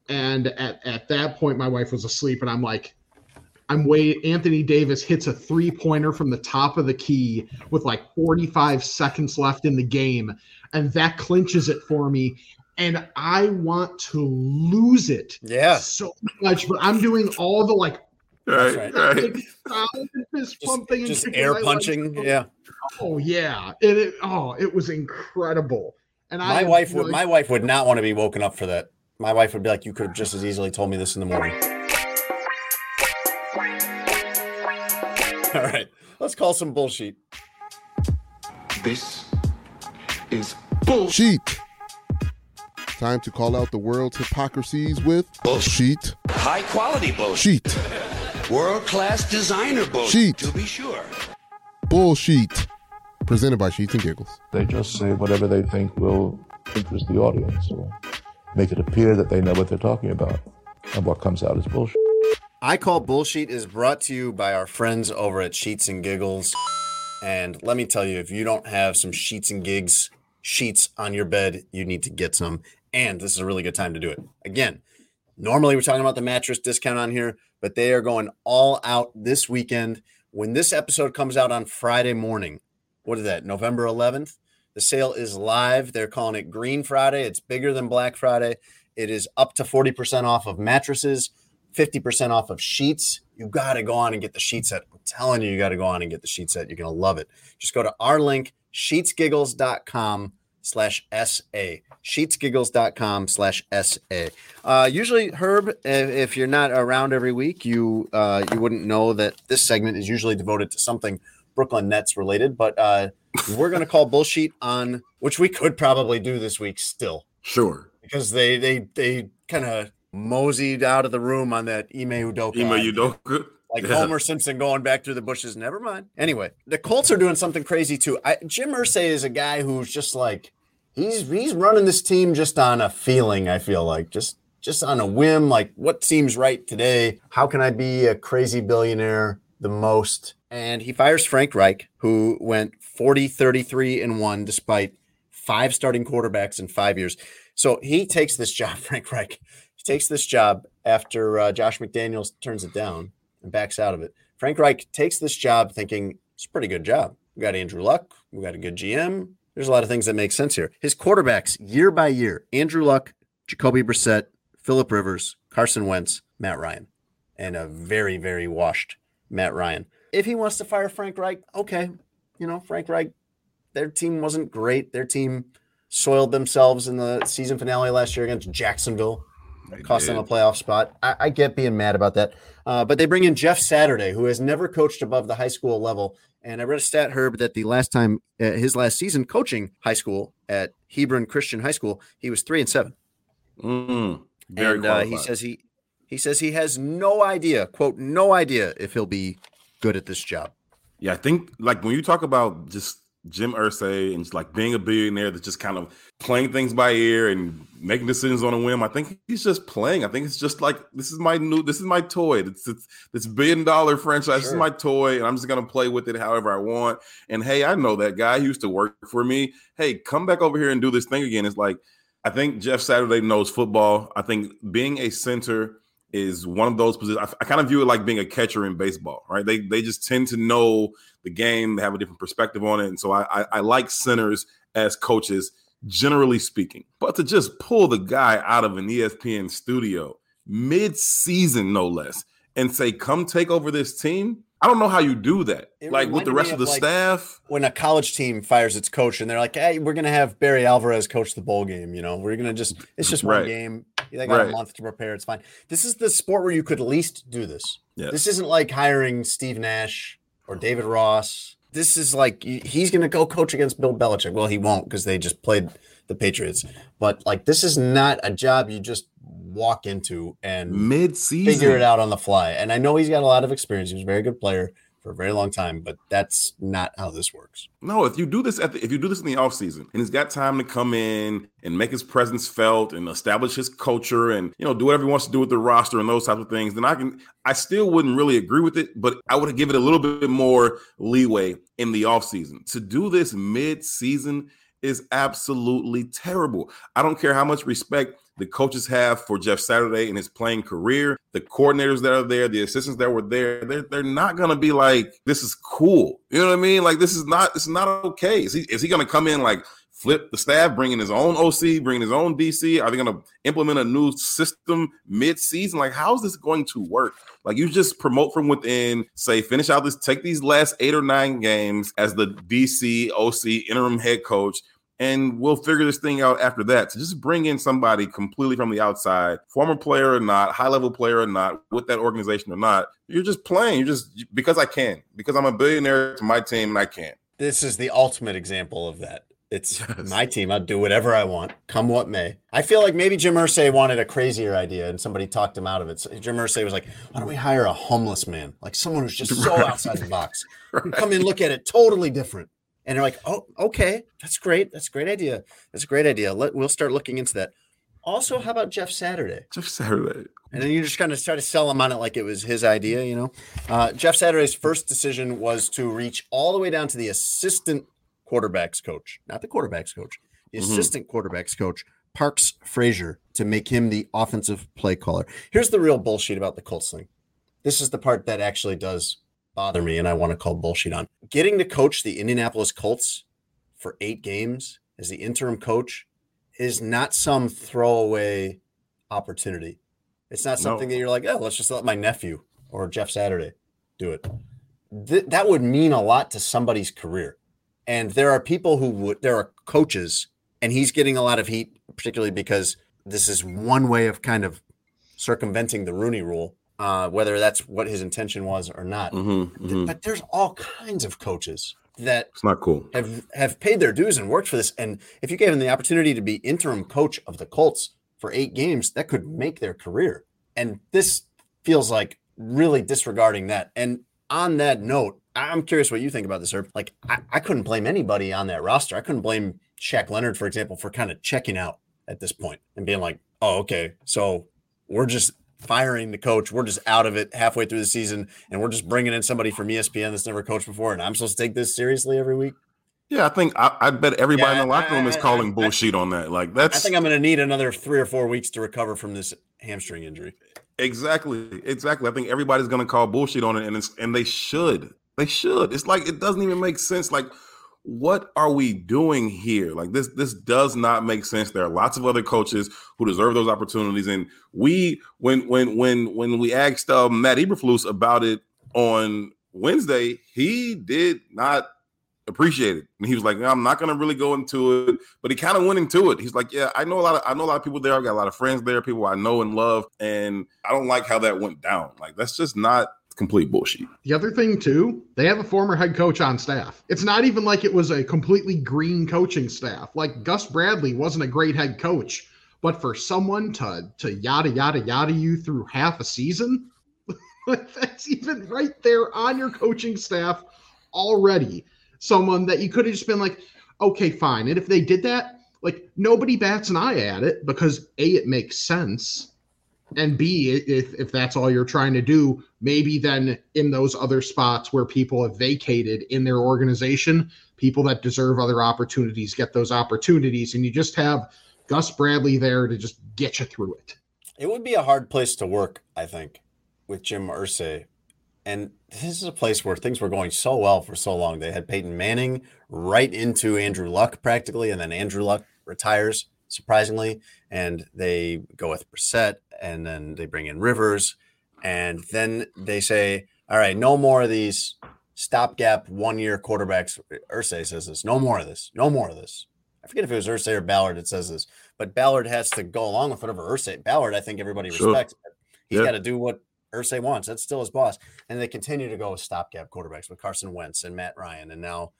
and at at that point, my wife was asleep, and I'm like, I'm waiting. Anthony Davis hits a three pointer from the top of the key with like 45 seconds left in the game, and that clinches it for me and I want to lose it. Yeah. So much, but I'm doing all the like right, right. fist pumping just, just air punching. Like, yeah. Oh yeah. It, it, oh, it was incredible. And my I wife would my wife would not want to be woken up for that. My wife would be like, you could have just as easily told me this in the morning. All right. Let's call some bullshit. This is bullshit. Time to call out the world's hypocrisies with bullshit. High quality bullshit. World class designer bullshit. To be sure. Bullshit. Presented by Sheets and Giggles. They just say whatever they think will interest the audience or make it appear that they know what they're talking about. And what comes out is bullshit. I Call Bullshit is brought to you by our friends over at Sheets and Giggles. And let me tell you, if you don't have some Sheets and Gigs sheets on your bed, you need to get some and this is a really good time to do it. Again, normally we're talking about the mattress discount on here, but they are going all out this weekend. When this episode comes out on Friday morning, what is that, November 11th? The sale is live. They're calling it Green Friday. It's bigger than Black Friday. It is up to 40% off of mattresses, 50% off of sheets. You got to go on and get the sheet set. I'm telling you, you got to go on and get the sheet set. You're going to love it. Just go to our link, sheetsgiggles.com slash SA. Sheetsgiggles.com slash SA. Uh, usually, Herb, if you're not around every week, you uh, you wouldn't know that this segment is usually devoted to something Brooklyn Nets related, but uh, we're going to call bullshit on, which we could probably do this week still. Sure. Because they they they kind of moseyed out of the room on that Ime Udoka. Ime Udoka like yeah. Homer Simpson going back through the bushes. Never mind. Anyway, the Colts are doing something crazy too. I, Jim Irsay is a guy who's just like he's he's running this team just on a feeling. I feel like just just on a whim. Like what seems right today? How can I be a crazy billionaire the most? And he fires Frank Reich, who went 40, 33, and one despite five starting quarterbacks in five years. So he takes this job, Frank Reich. He takes this job after uh, Josh McDaniels turns it down and backs out of it. Frank Reich takes this job thinking it's a pretty good job. We got Andrew Luck. We got a good GM there's a lot of things that make sense here. His quarterbacks year by year Andrew Luck, Jacoby Brissett, Philip Rivers, Carson Wentz, Matt Ryan, and a very, very washed Matt Ryan. If he wants to fire Frank Reich, okay. You know, Frank Reich, their team wasn't great. Their team soiled themselves in the season finale last year against Jacksonville. Cost them a playoff spot. I, I get being mad about that. Uh, but they bring in Jeff Saturday, who has never coached above the high school level. And I read a stat, Herb, that the last time, uh, his last season coaching high school at Hebron Christian High School, he was three and seven. Mm, very and uh, he says he he says he has no idea, quote, no idea if he'll be good at this job. Yeah, I think like when you talk about just Jim Irsay and just like being a billionaire that's just kind of playing things by ear and making decisions on a whim, I think he's just playing. I think it's just like this is my new, this is my toy. It's, it's this billion dollar franchise. This is my toy, and I'm just gonna play with it however I want. And hey, I know that guy. He used to work for me. Hey, come back over here and do this thing again. It's like I think Jeff Saturday knows football. I think being a center is one of those positions. I, I kind of view it like being a catcher in baseball, right? They they just tend to know the game. They have a different perspective on it, and so I I, I like centers as coaches, generally speaking. But to just pull the guy out of an ESPN studio mid-season, no less, and say, "Come take over this team." I don't know how you do that. It like with the rest of the like, staff. When a college team fires its coach and they're like, "Hey, we're gonna have Barry Alvarez coach the bowl game," you know, we're gonna just it's just one Right. game. They got Right. a month to prepare. It's fine. This is the sport where you could least do this. Yes. This isn't like hiring Steve Nash or David Ross. This is like he's going to go coach against Bill Belichick. Well, he won't because they just played the Patriots. But like, this is not a job you just walk into and mid-season figure it out on the fly. And I know he's got a lot of experience. He was a very good player for a very long time, but that's not how this works. No, if you do this at the, if you do this in the offseason and he's got time to come in and make his presence felt and establish his culture and you know do whatever he wants to do with the roster and those types of things, then I can I still wouldn't really agree with it, but I would give it a little bit more leeway in the offseason. To do this mid-season is absolutely terrible. I don't care how much respect the coaches have for Jeff Saturday and his playing career, the coordinators that are there, the assistants that were there, they're, they're not gonna be like, this is cool. You know what I mean? Like this is not is not okay. Is he is he gonna come in like flip the staff, bringing his own OC, bringing his own DC? Are they gonna implement a new system mid-season? Like, how's this going to work? Like you just promote from within, say, finish out this, take these last eight or nine games as the DC, OC, interim head coach, and we'll figure this thing out after that. To just bring in somebody completely from the outside, former player or not, high level player or not, with that organization or not, you're just playing. You're just because I can, because I'm a billionaire to my team and I can't. This is the ultimate example of that. It's my team. I'll do whatever I want, come what may. I feel like maybe Jim Irsay wanted a crazier idea and somebody talked him out of it. So Jim Irsay was like, why don't we hire a homeless man? Like someone who's just so outside the box. Come in, look at it totally different. And they're like, oh, okay, that's great. That's a great idea. That's a great idea. Let, we'll start looking into that. Also, how about Jeff Saturday? Jeff Saturday. And then you just kind of try to sell him on it like it was his idea, you know? Uh, Jeff Saturday's first decision was to reach all the way down to the assistant quarterbacks coach, not the quarterbacks coach, the Mhm. assistant quarterbacks coach, Parks Frazier, to make him the offensive play caller. Here's the real bullshit about the Colts thing. This is the part that actually does bother me, and I want to call bullshit on. Getting to coach the Indianapolis Colts for eight games as the interim coach is not some throwaway opportunity. It's not No. something that you're like, oh, let's just let my nephew or Jeff Saturday do it. Th- that would mean a lot to somebody's career. And there are people who would, there are coaches, and he's getting a lot of heat, particularly because this is one way of kind of circumventing the Rooney rule, uh, whether that's what his intention was or not. Mhm, Th- mhm. But there's all kinds of coaches that It's not cool. have have paid their dues and worked for this. And if you gave them the opportunity to be interim coach of the Colts for eight games, that could make their career. And this feels like really disregarding that. And on that note, I'm curious what you think about this, Herb. Like, I, I couldn't blame anybody on that roster. I couldn't blame Shaq Leonard, for example, for kind of checking out at this point and being like, oh, okay, so we're just firing the coach. We're just out of it halfway through the season, and we're just bringing in somebody from ESPN that's never coached before, and I'm supposed to take this seriously every week. Yeah, I think I, I bet everybody Yeah, in the locker room is calling I- bullshit on that. Like that's. I think I'm going to need another three or four weeks to recover from this hamstring injury. Exactly, exactly. I think everybody's gonna call bullshit on it, and it's and they should. They should. It's like it doesn't even make sense. Like, what are we doing here? Like this, this does not make sense. There are lots of other coaches who deserve those opportunities, and we, when when when when we asked uh, Matt Eberflus about it on Wednesday, he did not appreciate it, and he was like, "I'm not going to really go into it," but he kind of went into it. He's like, "Yeah, I know a lot of I know a lot of people there. I've got a lot of friends there, people I know and love, and I don't like how that went down. Like that's just not." Complete bullshit. The other thing too, they have a former head coach on staff. It's not even like it was a completely green coaching staff. Like Gus Bradley wasn't a great head coach, but for someone to to yada yada yada you through half a season, that's even right there on your coaching staff already. Someone that you could have just been like, okay, fine. And if they did that, like nobody bats an eye at it because A, it makes sense and b if if that's all you're trying to do maybe then in those other spots where people have vacated in their organization people that deserve other opportunities get those opportunities and you just have gus bradley there to just get you through it. It would be a hard place to work i think with jim Irsay. and this is a place where things were going so well for so long. They had peyton manning right into andrew luck practically and then andrew luck retires surprisingly and they go with Brissett and then they bring in Rivers, and then they say, "All right, no more of these stopgap one-year quarterbacks." Irsay says this: "No more of this. No more of this." I forget if it was Irsay or Ballard that says this, but Ballard has to go along with whatever Irsay. Ballard, I think everybody sure. respects. He's got to do what Irsay wants. That's still his boss, and they continue to go with stopgap quarterbacks with Carson Wentz and Matt Ryan, and now,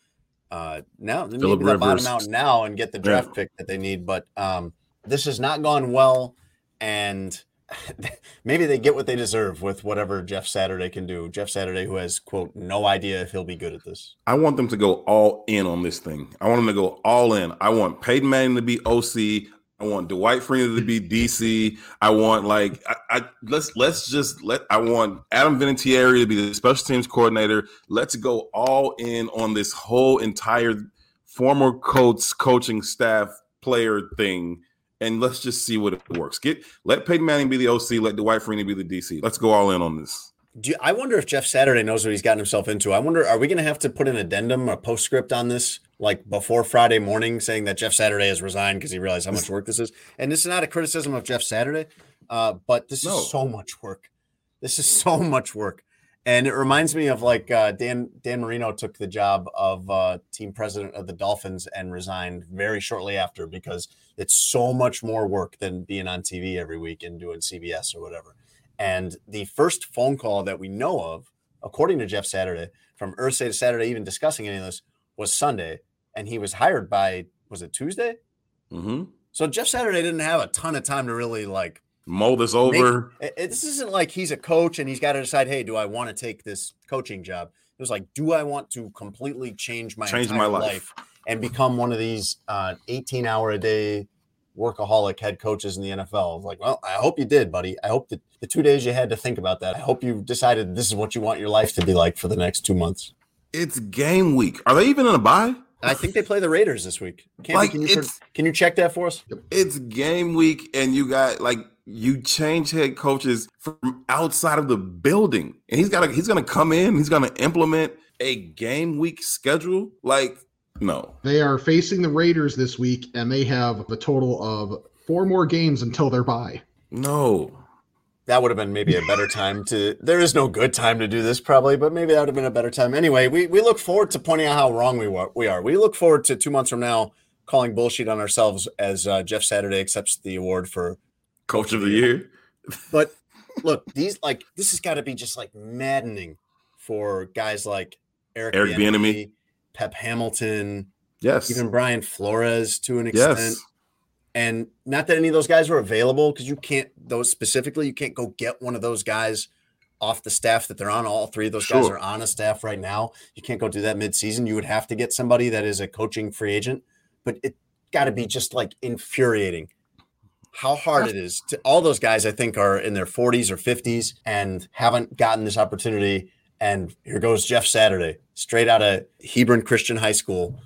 uh, now Philip maybe bottom out now and get the draft yeah. pick that they need. But um, this has not gone well, and maybe they get what they deserve with whatever Jeff Saturday can do. Jeff Saturday, who has quote no idea if he'll be good at this. I want them to go all in on this thing. I want them to go all in. I want Peyton Manning to be OC. I want Dwight Freeney to be DC. I want like I, I, let's let's just let I want Adam Vinatieri to be the special teams coordinator. Let's go all in on this whole entire former coach coaching staff player thing and let's just see what it works. Get let Peyton Manning be the OC, let Dwight Freeney be the DC. Let's go all in on this. You, I wonder if Jeff Saturday knows what he's gotten himself into. I wonder, are we going to have to put an addendum or postscript on this, like before Friday morning, saying that Jeff Saturday has resigned because he realized how much work this is? And this is not a criticism of Jeff Saturday, uh, but this no. is so much work. This is so much work and it reminds me of like uh, Dan Dan Marino took the job of uh, team president of the Dolphins and resigned very shortly after because it's so much more work than being on TV every week and doing CBS or whatever. And the first phone call that we know of, according to Jeff Saturday, from Irsay to Saturday, even discussing any of this, was Sunday, and he was hired by was it Tuesday? Mm-hmm. So Jeff Saturday didn't have a ton of time to really like mull this over. Make, it, this isn't like he's a coach and he's got to decide, hey, do I want to take this coaching job? It was like, do I want to completely change my change my life. life. And become one of these uh, 18 hour a day workaholic head coaches in the NFL? Like, well, I hope you did, buddy. I hope that the two days you had to think about that. I hope you decided this is what you want your life to be like for the next two months. It's game week. Are they even in a bye? I think they play the Raiders this week. like, can you can you check that for us? It's game week, and you got like you change head coaches from outside of the building, and he's got he's going to come in, he's going to implement a game week schedule. Like, no, they are facing the Raiders this week, and they have a total of four more games until they're bye. No, that would have been maybe a better time to. There is no good time to do this, probably, but maybe that would have been a better time. Anyway, we we look forward to pointing out how wrong we are. We are. We look forward to two months from now calling bullshit on ourselves as uh, Jeff Saturday accepts the award for coach of the year. But look, these like this has got to be just like maddening for guys like Eric, Eric Bieniemy, Pep Hamilton, yes, even Brian Flores to an extent. Yes. And not that any of those guys were available because you can't those specifically you can't go get one of those guys off the staff that they're on. All three of those sure. guys are on a staff right now. You can't go do that midseason. You would have to get somebody that is a coaching free agent, but it got to be just like infuriating how hard it is to all those guys I think are in their 40s or 50s and haven't gotten this opportunity and here goes Jeff Saturday straight out of Hebron Christian High School.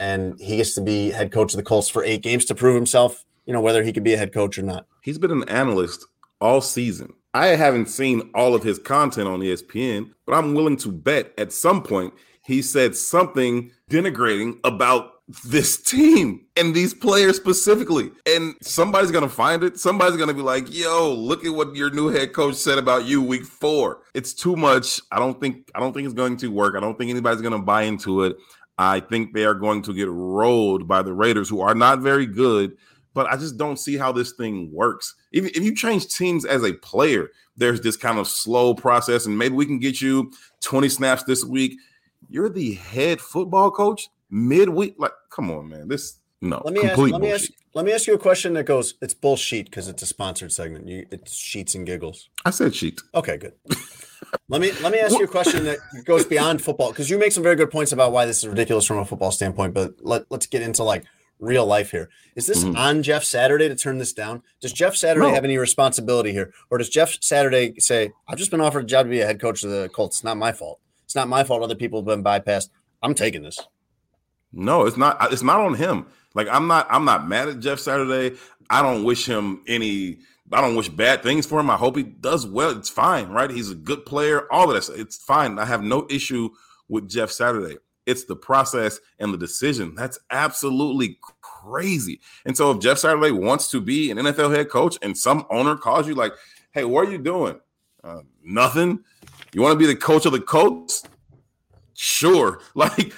And he gets to be head coach of the Colts for 8 games to prove himself you know whether he could be a head coach or not. He's been an analyst all season. I haven't seen all of his content on ESPN but I'm willing to bet at some point he said something denigrating about this team and these players specifically. And somebody's going to find it. Somebody's going to be like, yo, look at what your new head coach said about you week four. It's too much. I don't think, I don't think it's going to work. I don't think anybody's going to buy into it. I think they are going to get rolled by the Raiders, who are not very good. But I just don't see how this thing works. If, if you change teams as a player, there's this kind of slow process, and maybe we can get you 20 snaps this week. You're the head football coach midweek. Like, come on, man. This no. Let me ask, let me ask let me ask you a question that goes. It's bullshit because it's a sponsored segment. You, it's sheets and giggles. I said sheet. Okay, good. let me let me ask you a question that goes beyond football because you make some very good points about why this is ridiculous from a football standpoint. But let let's get into like real life here. Is this mm-hmm. on Jeff Saturday to turn this down? Does Jeff Saturday no. have any responsibility here, or does Jeff Saturday say, "I've just been offered a job to be a head coach of the Colts. It's not my fault. It's not my fault. Other people have been bypassed. I'm taking this." No, it's not. It's not on him. Like I'm not. I'm not mad at Jeff Saturday. I don't wish him any. I don't wish bad things for him. I hope he does well. It's fine, right? He's a good player. All of that. It's fine. I have no issue with Jeff Saturday. It's the process and the decision. That's absolutely crazy. And so if Jeff Saturday wants to be an NFL head coach and some owner calls you like, "Hey, what are you doing?" Uh, nothing. You want to be the coach of the Colts? Sure. Like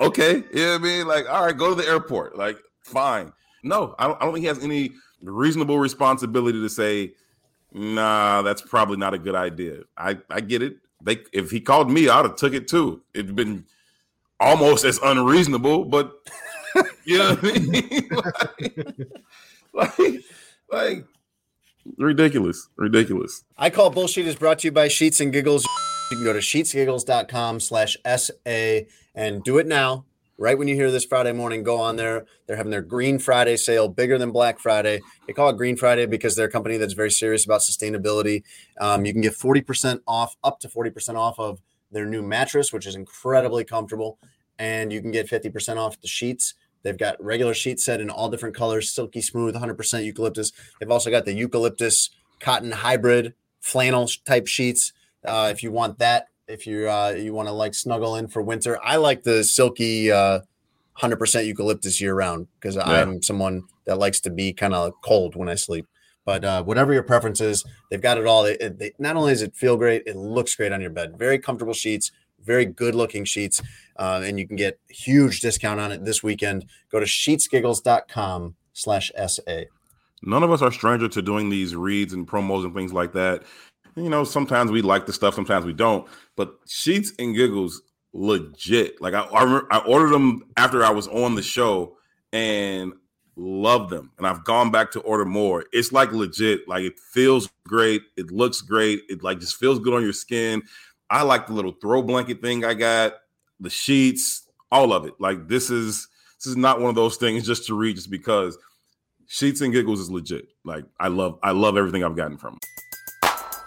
okay. You know what I mean? Like, all right, go to the airport. Like, fine. No, I don't, I don't think he has any reasonable responsibility to say, nah, that's probably not a good idea. I, I get it. They if he called me, I'd have took it too. It'd been almost as unreasonable, but you know what I mean? like, like, like ridiculous. Ridiculous. I call bullshit is brought to you by Sheets and Giggles. You can go to sheetsgiggles.com slash SA and do it now. Right when you hear this Friday morning, go on there. They're having their Green Friday sale, bigger than Black Friday. They call it Green Friday because they're a company that's very serious about sustainability. Um, you can get 40% off, up to 40% off of their new mattress, which is incredibly comfortable. And you can get 50% off the sheets. They've got regular sheet set in all different colors, silky smooth, 100% eucalyptus. They've also got the eucalyptus cotton hybrid flannel type sheets. Uh, if you want that, if you uh, you want to like snuggle in for winter. I like the silky uh, 100% eucalyptus year round because yeah. I'm someone that likes to be kind of cold when I sleep. But uh, whatever your preference is, they've got it all. They, they, not only does it feel great, it looks great on your bed. Very comfortable sheets, very good looking sheets, uh, and you can get huge discount on it this weekend. Go to sheetsgiggles.com slash SA. None of us are stranger to doing these reads and promos and things like that you know, sometimes we like the stuff, sometimes we don't. But Sheets and Giggles, legit. Like I, I, I ordered them after I was on the show and love them. And I've gone back to order more. It's like legit. Like it feels great. It looks great. It like just feels good on your skin. I like the little throw blanket thing I got, the sheets, all of it. Like this is this is not one of those things just to read just because Sheets and Giggles is legit. Like I love I love everything I've gotten from them.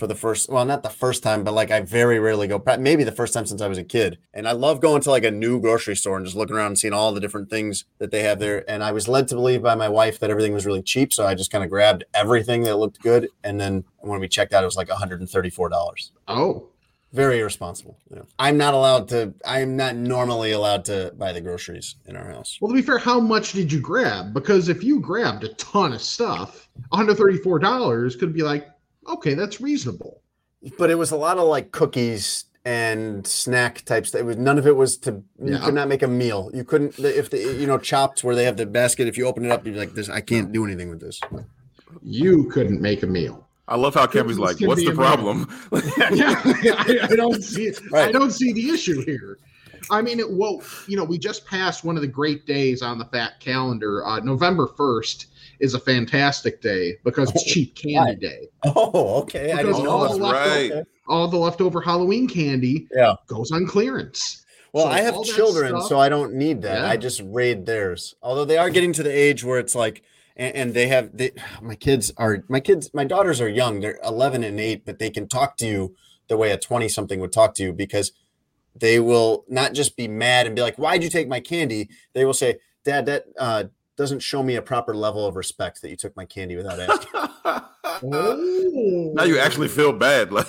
for the first well not the first time but like i very rarely go maybe the first time since i was a kid. And i love going to like a new grocery store and just looking around and seeing all the different things that they have there. And i was led to believe by my wife that everything was really cheap so i just kind of grabbed everything that looked good. And then when we checked out it was like $134 oh. Very irresponsible yeah. i'm not allowed to i'm not normally allowed to buy the groceries in our house. Well to be fair how much did you grab? Because if you grabbed a ton of stuff $134 could be like okay, that's reasonable. But it was a lot of like cookies and snack types. It was none of it was to you yeah. could not make a meal. You couldn't if the you know chopped where they have the basket. If you open it up, you're like this. I can't do anything with this. You couldn't make a meal. I love how Kevin's This like, "What's the problem?" yeah, I, I don't see. I Right. don't see the issue here. I mean, it, well, you know, we just passed one of the great days on the fat calendar. Uh, November first is a fantastic day because it's cheap candy day. Oh, okay. I Because didn't all know. the that. leftover, all the leftover Halloween candy Yeah. goes on clearance. Well, So I have children, stuff- so I don't need that. Yeah. I just raid theirs. Although they are getting to the age where it's like, and, and they have they, my kids are my kids, my daughters are young. They're 11 and 8, but they can talk to you the way a 20 something would talk to you because they will not just be mad and be like, "Why'd you take my candy?" They will say, "Dad, that uh, doesn't show me a proper level of respect that you took my candy without asking." Oh. now you actually feel bad. Like,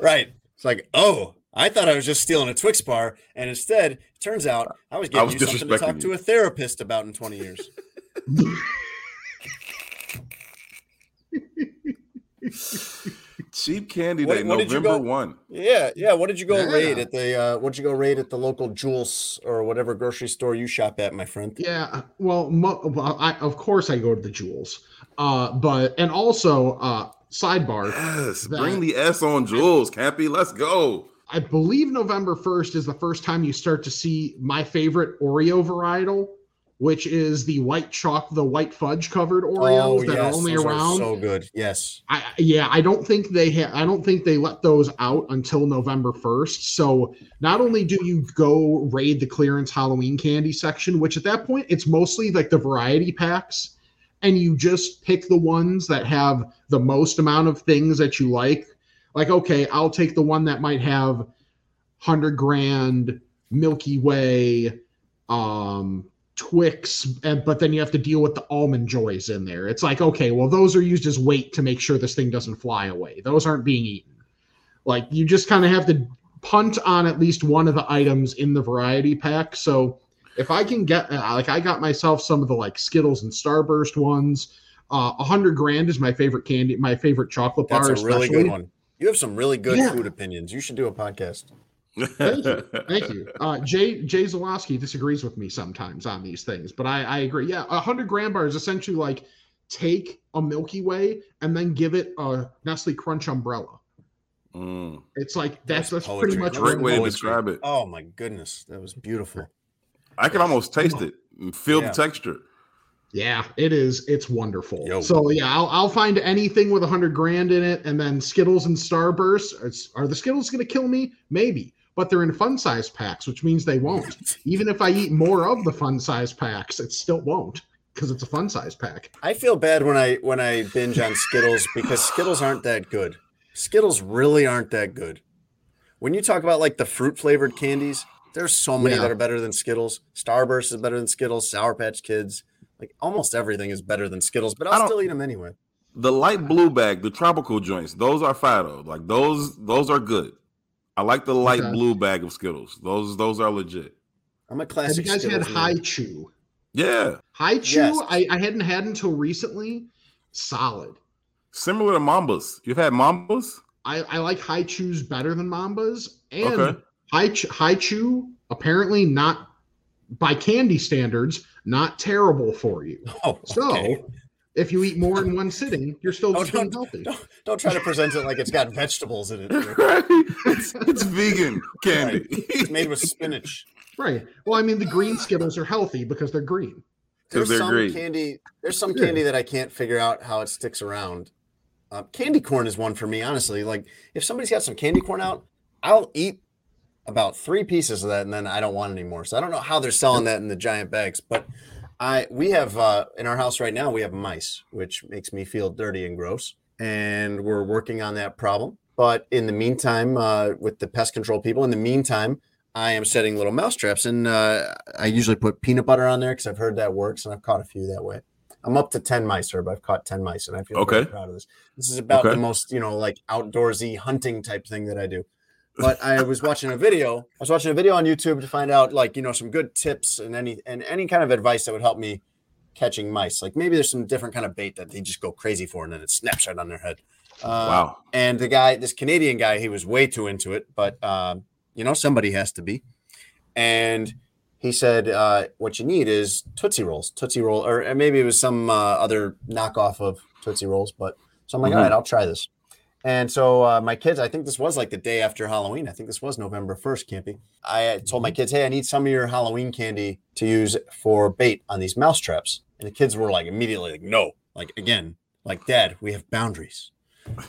right? It's like, oh, I thought I was just stealing a Twix bar, and instead, it turns out I was I was you something to talk disrespecting to a therapist about in 20 years. cheap candy What- day, what did you November go- one. Yeah, yeah. What did you go Yeah. raid at the? Uh, what'd you go raid at the local Jewels or whatever grocery store you shop at, my friend? Yeah, well, mo- well, I, of course I go to the Jewels, uh, but and also uh, sidebar. Yes, that bring the S on Jewels, Campy. Let's go. I believe November first is the first time you start to see my favorite Oreo varietal, which is the white chalk, the white fudge covered Oreos that are only Oh, around. so good. Yes. I, yeah, I don't think they ha- I don't think they let those out until November 1st. So not only do you go raid the clearance Halloween candy section, which at that point it's mostly like the variety packs, and you just pick the ones that have the most amount of things that you like. Like, okay, I'll take the one that might have hundred grand Milky Way, um, Twix, and but then you have to deal with the almond joys in there. It's like, okay, well, those are used as weight to make sure this thing doesn't fly away. Those aren't being eaten. Like you just kind of have to punt on at least one of the items in the variety pack. So if I can get uh, like I got myself some of the like Skittles and Starburst ones. Uh, a hundred grand is my favorite candy, my favorite chocolate That's bar. a really especially. good one. You have some really good Yeah. food opinions. You should do a podcast. Thank you. Thank you. Uh, Jay Jay Zawowski disagrees with me sometimes on these things, but I, I agree. Yeah, a hundred grand bar is essentially like take a Milky Way and then give it a Nestle Crunch umbrella. Mm. It's like that's that's Poetry. pretty much That Great way to describe it. Oh my goodness, that was beautiful. I can almost taste it and feel Yeah. the texture. Yeah, it is. It's wonderful. Yo. So yeah, I'll, I'll find anything with a hundred grand in it, and then Skittles and Starburst. It's, are the Skittles going to kill me? Maybe, but they're in fun size packs, which means they won't. Even if I eat more of the fun size packs, it still won't because it's a fun size pack. I feel bad when I when I binge on Skittles because Skittles aren't that good. Skittles really aren't that good. When you talk about like the fruit flavored candies, there's so many Yeah. that are better than Skittles. Starburst is better than Skittles. Sour Patch Kids, like almost everything is better than Skittles. But I I'll still eat them anyway. The light blue bag, the tropical joints, those are Fido. Like those, those are good. I like the light Okay. blue bag of Skittles. Those, those are legit. I'm a classic. Have you guys had Skittles man. Hi-Chew? Yeah, Hi-Chew, Yes. I, I hadn't had until recently. Solid. similar to Mambas. You've had Mambas? I, I like Hi-Chews better than Mambas, and Okay. High Ch- Hi-Chew apparently not by candy standards not terrible for you. Oh, So okay. If you eat more in one sitting, you're still Oh, just don't, healthy. don't, don't try to present it like it's got vegetables in it. Right? It's, it's vegan candy. It's made with spinach. Right. Well, I mean, the green Skittles are healthy because they're green. There's Because they're some green. candy. There's some Yeah. candy that I can't figure out how it sticks around. Uh, candy corn is one for me, honestly. Like if somebody's got some candy corn out, I'll eat about three pieces of that, and then I don't want any more. So I don't know how they're selling that in the giant bags, but I we have uh, in our house right now we have mice, which makes me feel dirty and gross, and we're working on that problem. But in the meantime, uh, with the pest control people, in the meantime, I am setting little mouse traps, and uh, I usually put peanut butter on there because I've heard that works, and I've caught a few that way. I'm up to ten mice, Herb. I've caught ten mice, and I feel Okay. proud of this. This is about Okay. the most, you know, like outdoorsy hunting type thing that I do. But I was watching a video. I was watching a video on YouTube to find out, like, you know, some good tips and any and any kind of advice that would help me catching mice. Like maybe there's some different kind of bait that they just go crazy for, and then it snaps right on their head. Uh, Wow. And the guy, this Canadian guy, he was way too into it, but um, you know, somebody has to be. And he said, uh, what you need is Tootsie Rolls, Tootsie Roll, or maybe it was some uh, other knockoff of Tootsie Rolls, but So I'm like, Mhm. all right, I'll try this. And so uh, my kids, I think this was like the day after Halloween. I think this was November 1st, Campy. I told my kids, hey, I need some of your Halloween candy to use for bait on these mouse traps. And the kids were like immediately like, no, like again, like dad, we have boundaries.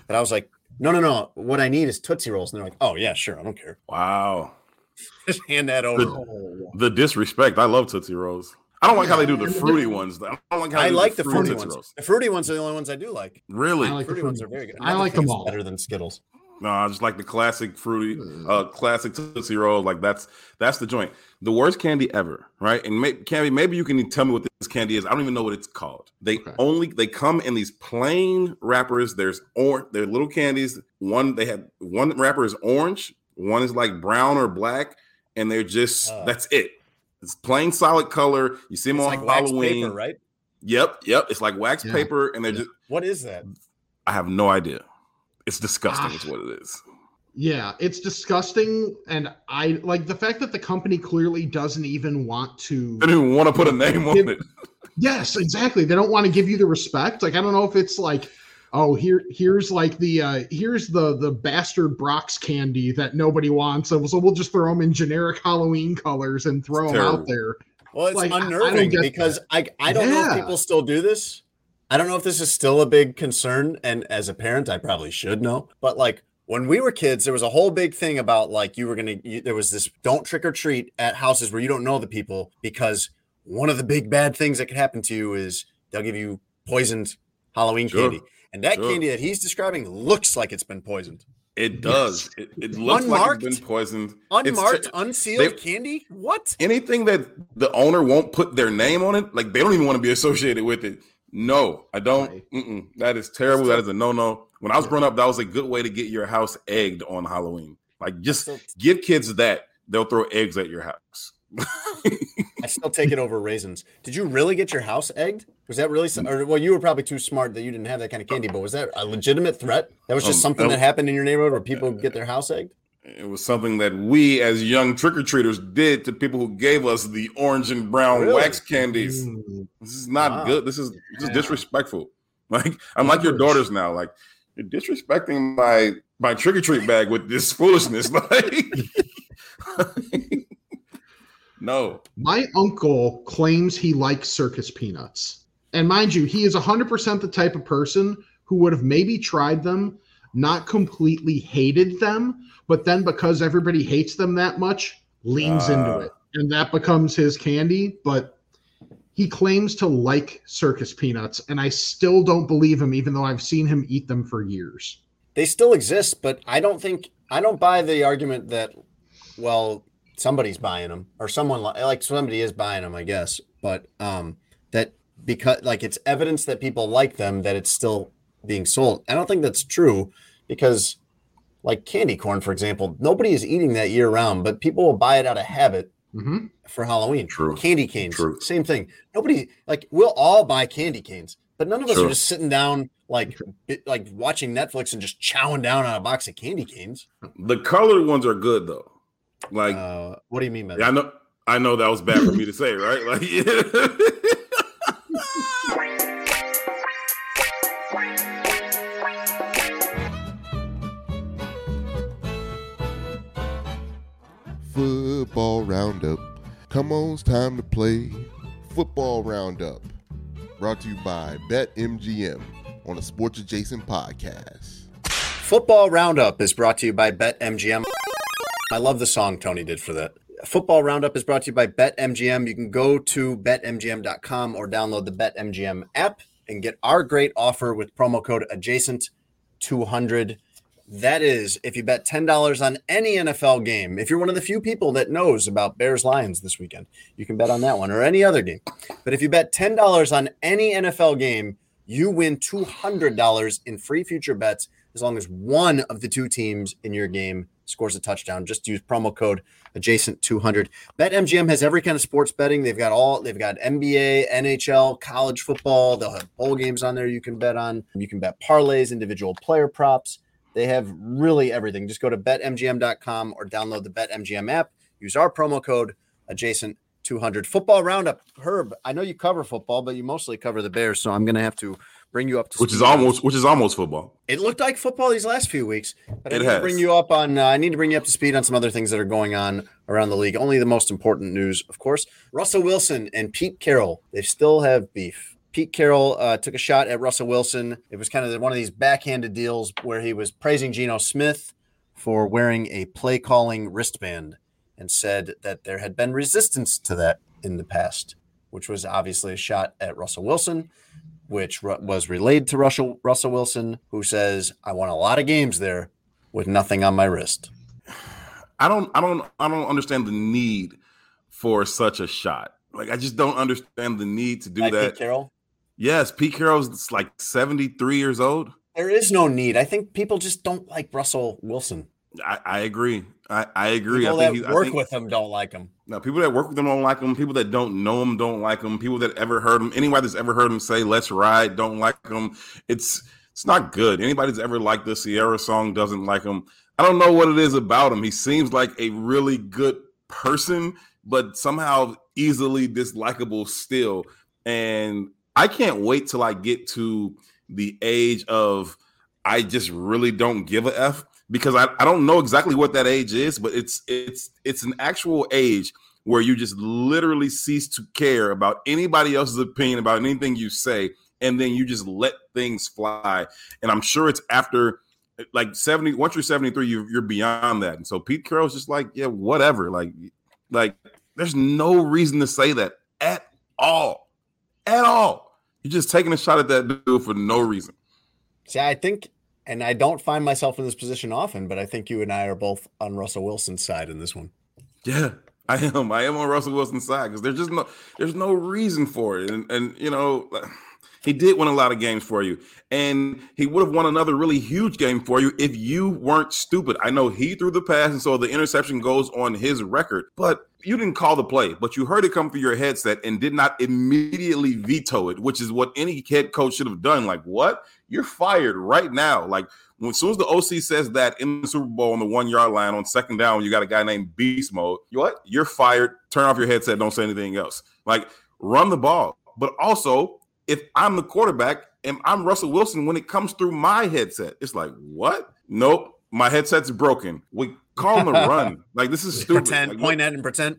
But I was like, no, no, no. What I need is Tootsie Rolls. And they're like, oh, yeah, sure. I don't care. Wow. Just hand that over. The, the disrespect. I love Tootsie Rolls. I don't like how they do the fruity ones. I don't like how they I do like the fruity fruity ones. The fruity ones are the only ones I do like. Really? I like the fruity ones are very good. I Never like them all. Better than Skittles. No, I just like the classic fruity, uh, classic Tootsie Roll. Like that's that's the joint. The worst candy ever, right? And may, candy, maybe you can tell me what this candy is. I don't even know what it's called. They only they come in these plain wrappers. There's or they're little candies. One they had one wrapper is orange, one is like brown or black, and they're just Oh. that's it. It's plain solid color. You see them It's on like wax Halloween, paper, right? Yep, yep. It's like wax Yeah. paper, and they're just. What is that? I have no idea. It's disgusting. Ah. is what it is. Yeah, it's disgusting, and I like the fact that the company clearly doesn't even want to. I didn't even want to put a name on it. Yes, exactly. They don't want to give you the respect. Like I don't know if it's like, oh, here, here's like the uh here's the the bastard Brach's candy that nobody wants, so, so we'll just throw them in generic Halloween colors and throw them terrible. out there. Well, it's Like, I- I don't unnerving because I I don't know if people still do this. I don't know if this is still a big concern, and as a parent, I probably should know. But like when we were kids, there was a whole big thing about like you were gonna. You, there was this don't trick or treat at houses where you don't know the people because one of the big bad things that could happen to you is they'll give you poisoned Halloween Sure. candy, and that Sure. candy that he's describing looks like it's been poisoned. It does. It, it looks Unmarked? like it's been poisoned. Unmarked, ter- unsealed they- candy. What? anything that the owner won't put their name on it, like they don't even want to be associated with it. No, I don't. Mm-mm. That is terrible. That is a no no. When I was growing up, that was a good way to get your house egged on Halloween. Like just give kids that, they'll throw eggs at your house. I still take it over raisins. Did you really get your house egged? Was that really? Some, or well, you were probably too smart that you didn't have that kind of candy. But was that a legitimate threat? That was just Um, something that- that happened in your neighborhood where people get their house egged. It was something that we as young trick or treaters did to people who gave us the orange and brown Really? wax candies. This is not Wow. good. This is this is disrespectful. Like I'm like your daughters now. Like you're disrespecting my my trick or treat bag with this foolishness. Like no. My uncle claims he likes circus peanuts. And mind you, he is 100% the type of person who would have maybe tried them, not completely hated them, but then because everybody hates them that much, leans into Ah. it. And that becomes his candy. But he claims to like circus peanuts. And I still don't believe him, even though I've seen him eat them for years. They still exist, but I don't think I don't buy the argument that well somebody's buying them or someone li- like somebody is buying them, I guess. But um that because like it's evidence that people like them that it's still being sold. I don't think that's true because like candy corn, for example, nobody is eating that year round, but people will buy it out of habit Mm-hmm. for Halloween. True. Candy canes, True. same thing. Nobody like we'll all buy candy canes, but none of us Sure. are just sitting down like it- like watching Netflix and just chowing down on a box of candy canes. The colored ones are good though. Like Uh, what do you mean by I that? know I know that was bad for me to say, right? Like Football roundup. Come on, it's time to play. Football roundup. Brought to you by BetMGM on a sports adjacent podcast. Football Roundup is brought to you by BetMGM. I love the song Tony did for that. Football Roundup is brought to you by BetMGM. You can go to betmgm.com or download the BetMGM app and get our great offer with promo code adjacent200. That is, if you bet $10 on any NFL game, if you're one of the few people that knows about Bears Lions this weekend, you can bet on that one or any other game. But if you bet $10 on any NFL game, you win $200 in free future bets as long as one of the two teams in your game scores a touchdown. Just use promo code adjacent 200. BetMGM has every kind of sports betting. They've got all they've got NBA, NHL, college football. They'll have bowl games on there you can bet on. You can bet parlays, individual player props. They have really everything. Just go to betmgm.com or download the BetMGM app. Use our promo code adjacent 200. Football roundup. Herb, I know you cover football, but you mostly cover the Bears, so I'm going to have to bring you up to which is on- almost which is almost football. It looked like football these last few weeks, but I It need to has. bring you up on. Uh, I need to bring you up to speed on some other things that are going on around the league. Only the most important news, of course. Russell Wilson and Pete Carroll. They still have beef. Pete Carroll uh, took a shot at Russell Wilson. It was kind of one of these backhanded deals where he was praising Geno Smith for wearing a play calling wristband and said that there had been resistance to that in the past, which was obviously a shot at Russell Wilson which ru- was relayed to Russell Russell Wilson, who says, "I won a lot of games there with nothing on my wrist." I don't I don't I don't understand the need for such a shot. Like I just don't understand the need to do Like that. Pete Carroll, Yes, Pete Carroll's like 73 years old. there is no need. I think people just don't like Russell Wilson. I, I agree. I, I agree. People I that think he- I work think- with him don't like him. No, people that work with him don't like him. People that don't know him don't like him. People that ever heard him, anybody that's ever heard him say "Let's ride" don't like him. It's it's not good. Anybody that's ever liked the Ciara song doesn't like him. I don't know what it is about him. He seems like a really good person, but somehow easily dislikable still. And I can't wait till I get to the age of I just really don't give a F because I, I don't know exactly what that age is, but it's it's it's an actual age where you just literally cease to care about anybody else's opinion about anything you say, and then you just let things fly. And I'm sure it's after like 70, once you're 73, you, you're beyond that. And so Pete Carroll's just like, yeah, whatever. Like, like there's no reason to say that at all. At all. You're just taking a shot at that dude for no reason. See, I think, and I don't find myself in this position often, but I think you and I are both on Russell Wilson's side in this one. Yeah, I am. I am on Russell Wilson's side because there's just no there's no reason for it. And and you know, he did win a lot of games for you. And he would have won another really huge game for you if you weren't stupid. I know he threw the pass, and so the interception goes on his record, but you didn't call the play, but you heard it come through your headset and did not immediately veto it, which is what any head coach should have done. Like, what? You're fired right now. Like, when, as soon as the OC says that in the Super Bowl on the one yard line on second down, you got a guy named Beast Mode. You what? You're fired. Turn off your headset. Don't say anything else. Like, run the ball. But also, if I'm the quarterback and I'm Russell Wilson, when it comes through my headset, it's like, what? Nope. My headset's broken. We call him a run. Like, this is stupid. Pretend, Like, point at and pretend.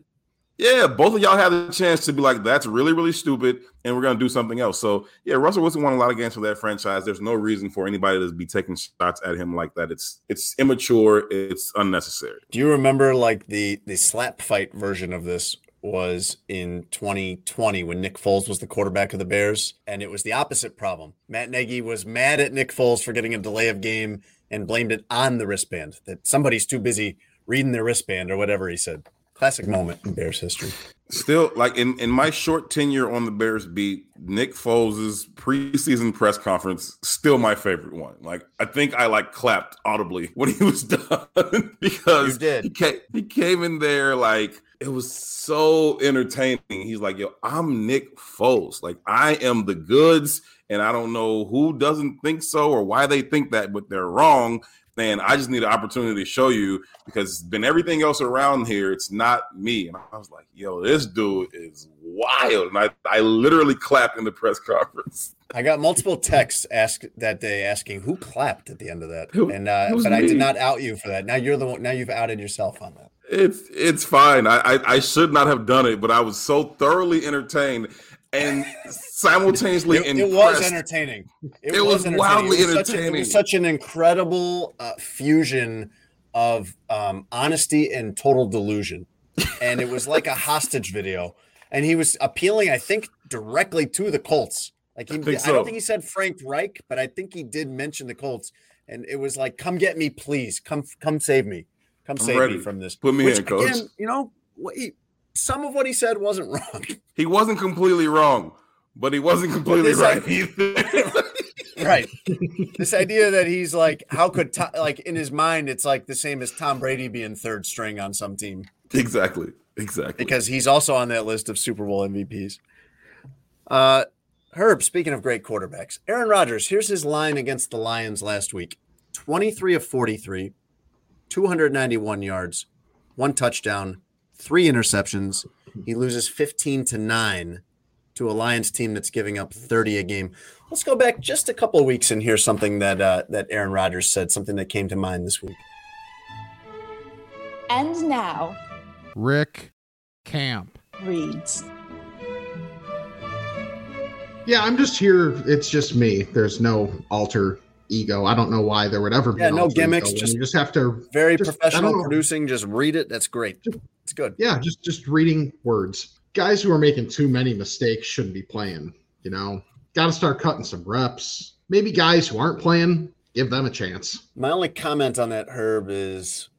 yeah, both of y'all had the chance to be like, that's really, really stupid, and we're gonna do something else. So yeah, Russell Wilson won a lot of games for that franchise. There's no reason for anybody to be taking shots at him like that. It's it's immature, it's unnecessary. Do you remember like the the slap fight version of this was in 2020 when Nick Foles was the quarterback of the Bears and it was the opposite problem. Matt Nagy was mad at Nick Foles for getting a delay of game and blamed it on the wristband that somebody's too busy reading their wristband or whatever he said. Classic moment in Bears history. Still, like in, in my short tenure on the Bears beat, Nick Foles' preseason press conference still my favorite one. Like I think I like clapped audibly when he was done because You did. He, came, he came in there like it was so entertaining. He's like, "Yo, I'm Nick Foles. Like I am the goods, and I don't know who doesn't think so or why they think that, but they're wrong." And I just need an opportunity to show you because it's been everything else around here. It's not me. And I was like, yo, this dude is wild. And I, I literally clapped in the press conference. I got multiple texts asked that day asking who clapped at the end of that, Who- and uh, it was but I did not out you for that. Now you're the one. Now you've outed yourself on that. It's it's fine. I, I I should not have done it, but I was so thoroughly entertained and simultaneously It, it was entertaining. It was entertaining. wildly It was such a- it entertaining. was such an incredible uh, fusion of um, honesty and total delusion, and it was like a hostage video. And he was appealing, I think, directly to the Colts. Like he, I, think don't think he said Frank Reich, but I think he did mention the Colts. And it was like, "Come get me, please. Come, come save me. Come I'm save ready. me from this." Put me Which, in, coach. Again, you know, what he, some of what he said wasn't wrong. He wasn't completely wrong, but he wasn't completely right right this idea that he's like how could Tom, like in his mind it's like the same as tom brady being third string on some team exactly. Exactly. because he's also on that list of super bowl mvps uh herb speaking of great quarterbacks aaron rodgers here's his line against the lions last week 23 of 43 291 yards one touchdown three interceptions he loses 15 to 9 to a Lions team that's giving up 30 a game. Let's go back just a couple of weeks and hear something that uh, that Aaron Rodgers said, something that came to mind this week. And now, Rick Camp reads. Yeah, I'm just here. It's just me. There's no alter ego. I don't know why there would ever be. Yeah, an no alter gimmicks. ego Just you just have to very just- professional producing. Just read it. That's great. It's good. Yeah, just just reading words. Guys who are making too many mistakes shouldn't be playing. You know, got to start cutting some reps. Maybe guys who aren't playing, give them a chance. My only comment on that, Herb, is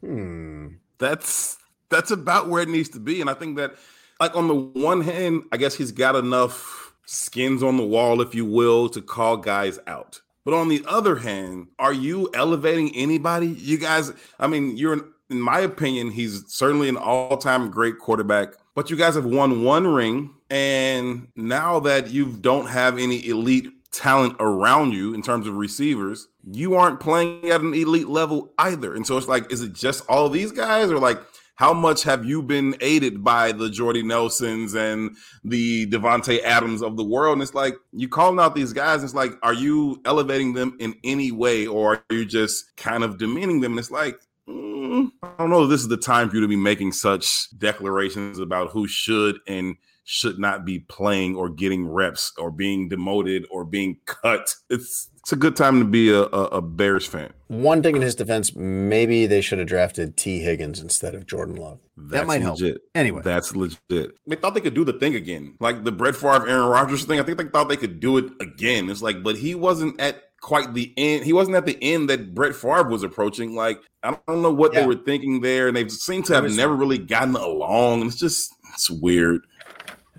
hmm. That's that's about where it needs to be. And I think that like on the one hand, I guess he's got enough skins on the wall, if you will, to call guys out. But on the other hand, are you elevating anybody? You guys, I mean, you're in, in my opinion, he's certainly an all-time great quarterback. But you guys have won one ring, and now that you don't have any elite talent around you in terms of receivers, you aren't playing at an elite level either. And so it's like, is it just all these guys, or like how much have you been aided by the Jordy Nelsons and the Davante Adams of the world? And it's like you calling out these guys. It's like, are you elevating them in any way, or are you just kind of demeaning them? And it's like, mm, I don't know. This is the time for you to be making such declarations about who should and should not be playing or getting reps or being demoted or being cut. It's it's a good time to be a, a, a Bears fan. One thing in his defense, maybe they should have drafted Tee Higgins instead of Jordan Love. That's that might help. Anyway, that's legit. They thought they could do the thing again, like the Brett Favre, Aaron Rodgers thing. I think they thought they could do it again. It's like, but he wasn't at quite the end. He wasn't at the end that Brett Favre was approaching. Like I don't know what they were thinking there, and they seem to have was- never really gotten along. And It's just it's weird.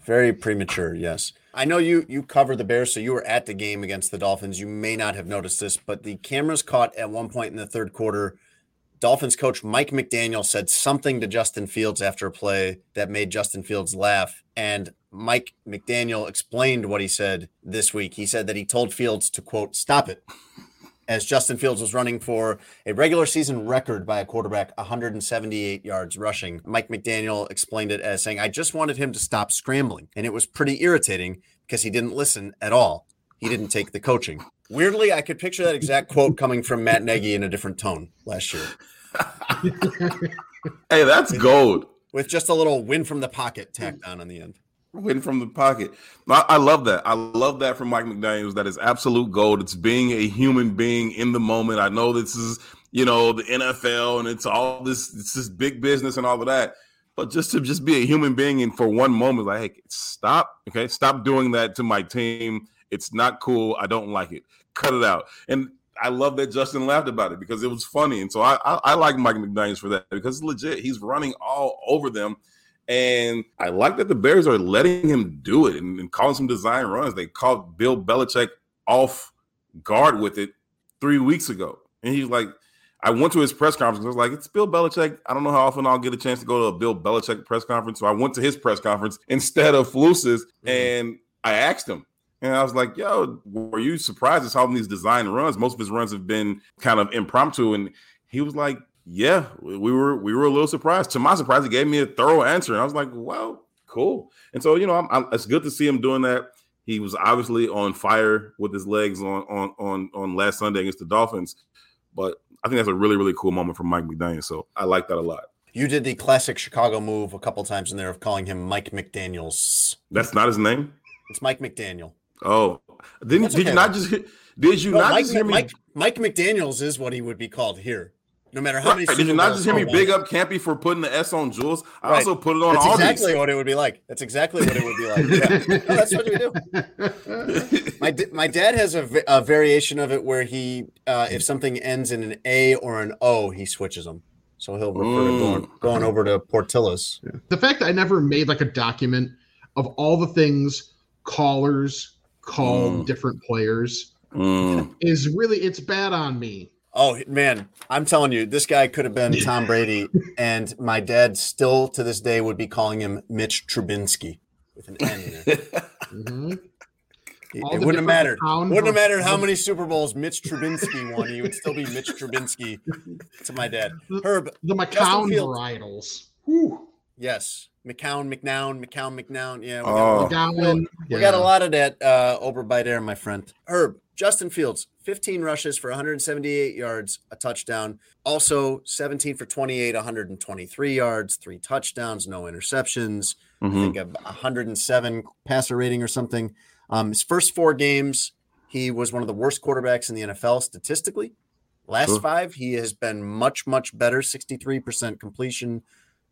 Very premature, yes. I know you you covered the Bears, so you were at the game against the Dolphins. You may not have noticed this, but the cameras caught at one point in the third quarter. Dolphins coach Mike McDaniel said something to Justin Fields after a play that made Justin Fields laugh. And Mike McDaniel explained what he said this week. He said that he told Fields to quote, stop it. As Justin Fields was running for a regular season record by a quarterback, 178 yards rushing, Mike McDaniel explained it as saying, I just wanted him to stop scrambling. And it was pretty irritating because he didn't listen at all. He didn't take the coaching. Weirdly, I could picture that exact quote coming from Matt Nagy in a different tone last year. Hey, that's gold. With just a little win from the pocket tacked on on the end. Win from the pocket. I, I love that. I love that from Mike McDaniels. That is absolute gold. It's being a human being in the moment. I know this is, you know, the NFL and it's all this, it's this big business and all of that. But just to just be a human being and for one moment, like, hey, stop. Okay, stop doing that to my team. It's not cool. I don't like it. Cut it out. And I love that Justin laughed about it because it was funny. And so I, I, I like Mike McDaniels for that because it's legit. He's running all over them. And I like that the Bears are letting him do it and, and calling some design runs. They caught Bill Belichick off guard with it three weeks ago. And he's like, I went to his press conference. I was like, it's Bill Belichick. I don't know how often I'll get a chance to go to a Bill Belichick press conference. So I went to his press conference instead of Flus's. Mm-hmm. And I asked him, and I was like, yo, were you surprised at how these design runs? Most of his runs have been kind of impromptu. And he was like, yeah, we were we were a little surprised. To my surprise, he gave me a thorough answer, and I was like, "Well, cool." And so, you know, I'm, I'm, it's good to see him doing that. He was obviously on fire with his legs on on on on last Sunday against the Dolphins, but I think that's a really really cool moment from Mike McDaniel. So I like that a lot. You did the classic Chicago move a couple times in there of calling him Mike McDaniels. That's not his name. It's Mike McDaniel. Oh, didn't That's did you okay. not just did you No, not Mike, just hear me? Mike, Mike McDaniels is what he would be called here. No matter how many. Right, Did you not just hear me he won. big up Campy for putting the S on Jewels? I Right. also put it on That's all exactly what it would be like. That's exactly what it would be like. Yeah. No, that's what we do. my my dad has a, a variation of it where he, uh, if something ends in an A or an O, he switches them. So he'll refer to going, going over to Portillo's. The fact that I never made like a document of all the things callers called Mm. different players is really it's bad on me. Oh man, I'm telling you, this guy could have been Tom Brady, and my dad still to this day would be calling him Mitch Trubinsky with an N in it. Mhm. It, it wouldn't have mattered. Wouldn't have mattered how many Super Bowls Mitch Trubinsky won. He would still be Mitch Trubinsky to my dad. Herb, The Justin McCown varietals. Whew. Yes, McCown, McNown, McCown, McNown. Yeah, we Oh. got, McGowan, we got a lot of that uh, overbite there, my friend. Herb, Justin Fields, 15 rushes for 178 yards, a touchdown. Also 17 for 28, 123 yards, three touchdowns, no interceptions. I Mhm. think a 107 passer rating or something. Um, his first four games, he was one of the worst quarterbacks in the NFL statistically. Last Sure. five, he has been much, much better 63% completion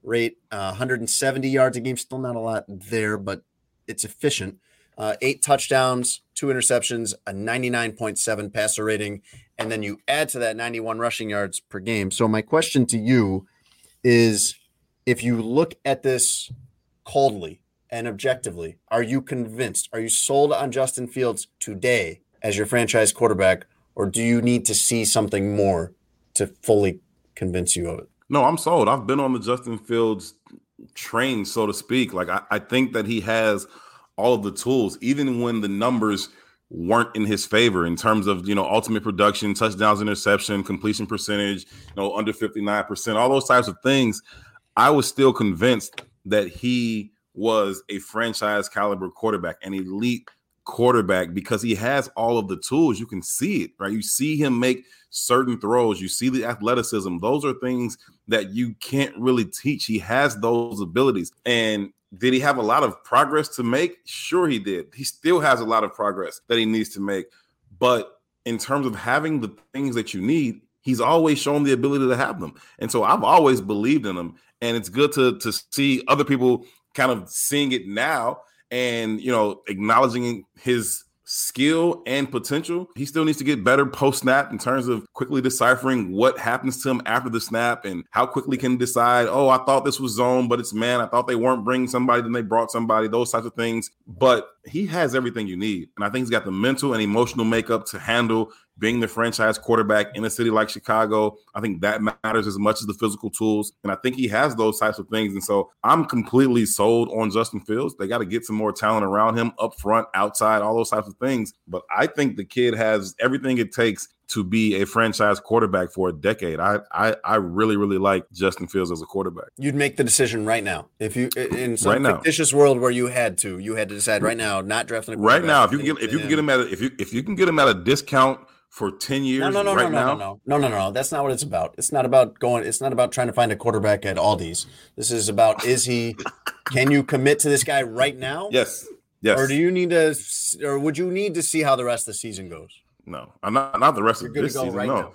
rate, uh, 170 yards a game. Still not a lot there, but it's efficient. Uh, eight touchdowns, two interceptions, a 99.7 passer rating, and then you add to that 91 rushing yards per game. So, my question to you is if you look at this coldly and objectively, are you convinced? Are you sold on Justin Fields today as your franchise quarterback, or do you need to see something more to fully convince you of it? No, I'm sold. I've been on the Justin Fields train, so to speak. Like I, I think that he has all of the tools, even when the numbers weren't in his favor in terms of you know ultimate production, touchdowns, interception, completion percentage, you know under 59%, all those types of things. I was still convinced that he was a franchise caliber quarterback, an elite quarterback because he has all of the tools. You can see it, right? You see him make certain throws, you see the athleticism. Those are things that you can't really teach. He has those abilities. And did he have a lot of progress to make? Sure, he did. He still has a lot of progress that he needs to make. But in terms of having the things that you need, he's always shown the ability to have them. And so I've always believed in him. And it's good to to see other people kind of seeing it now and you know acknowledging his skill and potential. He still needs to get better post snap in terms of quickly deciphering what happens to him after the snap and how quickly can decide, oh, I thought this was zone, but it's man. I thought they weren't bringing somebody, then they brought somebody, those types of things. But he has everything you need. And I think he's got the mental and emotional makeup to handle being the franchise quarterback in a city like Chicago. I think that matters as much as the physical tools. And I think he has those types of things. And so I'm completely sold on Justin Fields. They got to get some more talent around him up front, outside, all those types of things. But I think the kid has everything it takes to be a franchise quarterback for a decade. I I, I really, really like Justin Fields as a quarterback. You'd make the decision right now. If you in some Right now. fictitious world where you had to, you had to decide right now, not drafting a quarterback. Right now, if you can get if you can get him at a, if you if you can get him at a discount for 10 years No, no, no, right no, now. no, no, no, no, no, no. That's not what it's about. It's not about going. It's not about trying to find a quarterback at Aldi's. This is about is he? Can you commit to this guy right now? Yes. Yes. Or do you need to? Or would you need to see how the rest of the season goes? No, I'm not not the rest You're of this season. right no. now.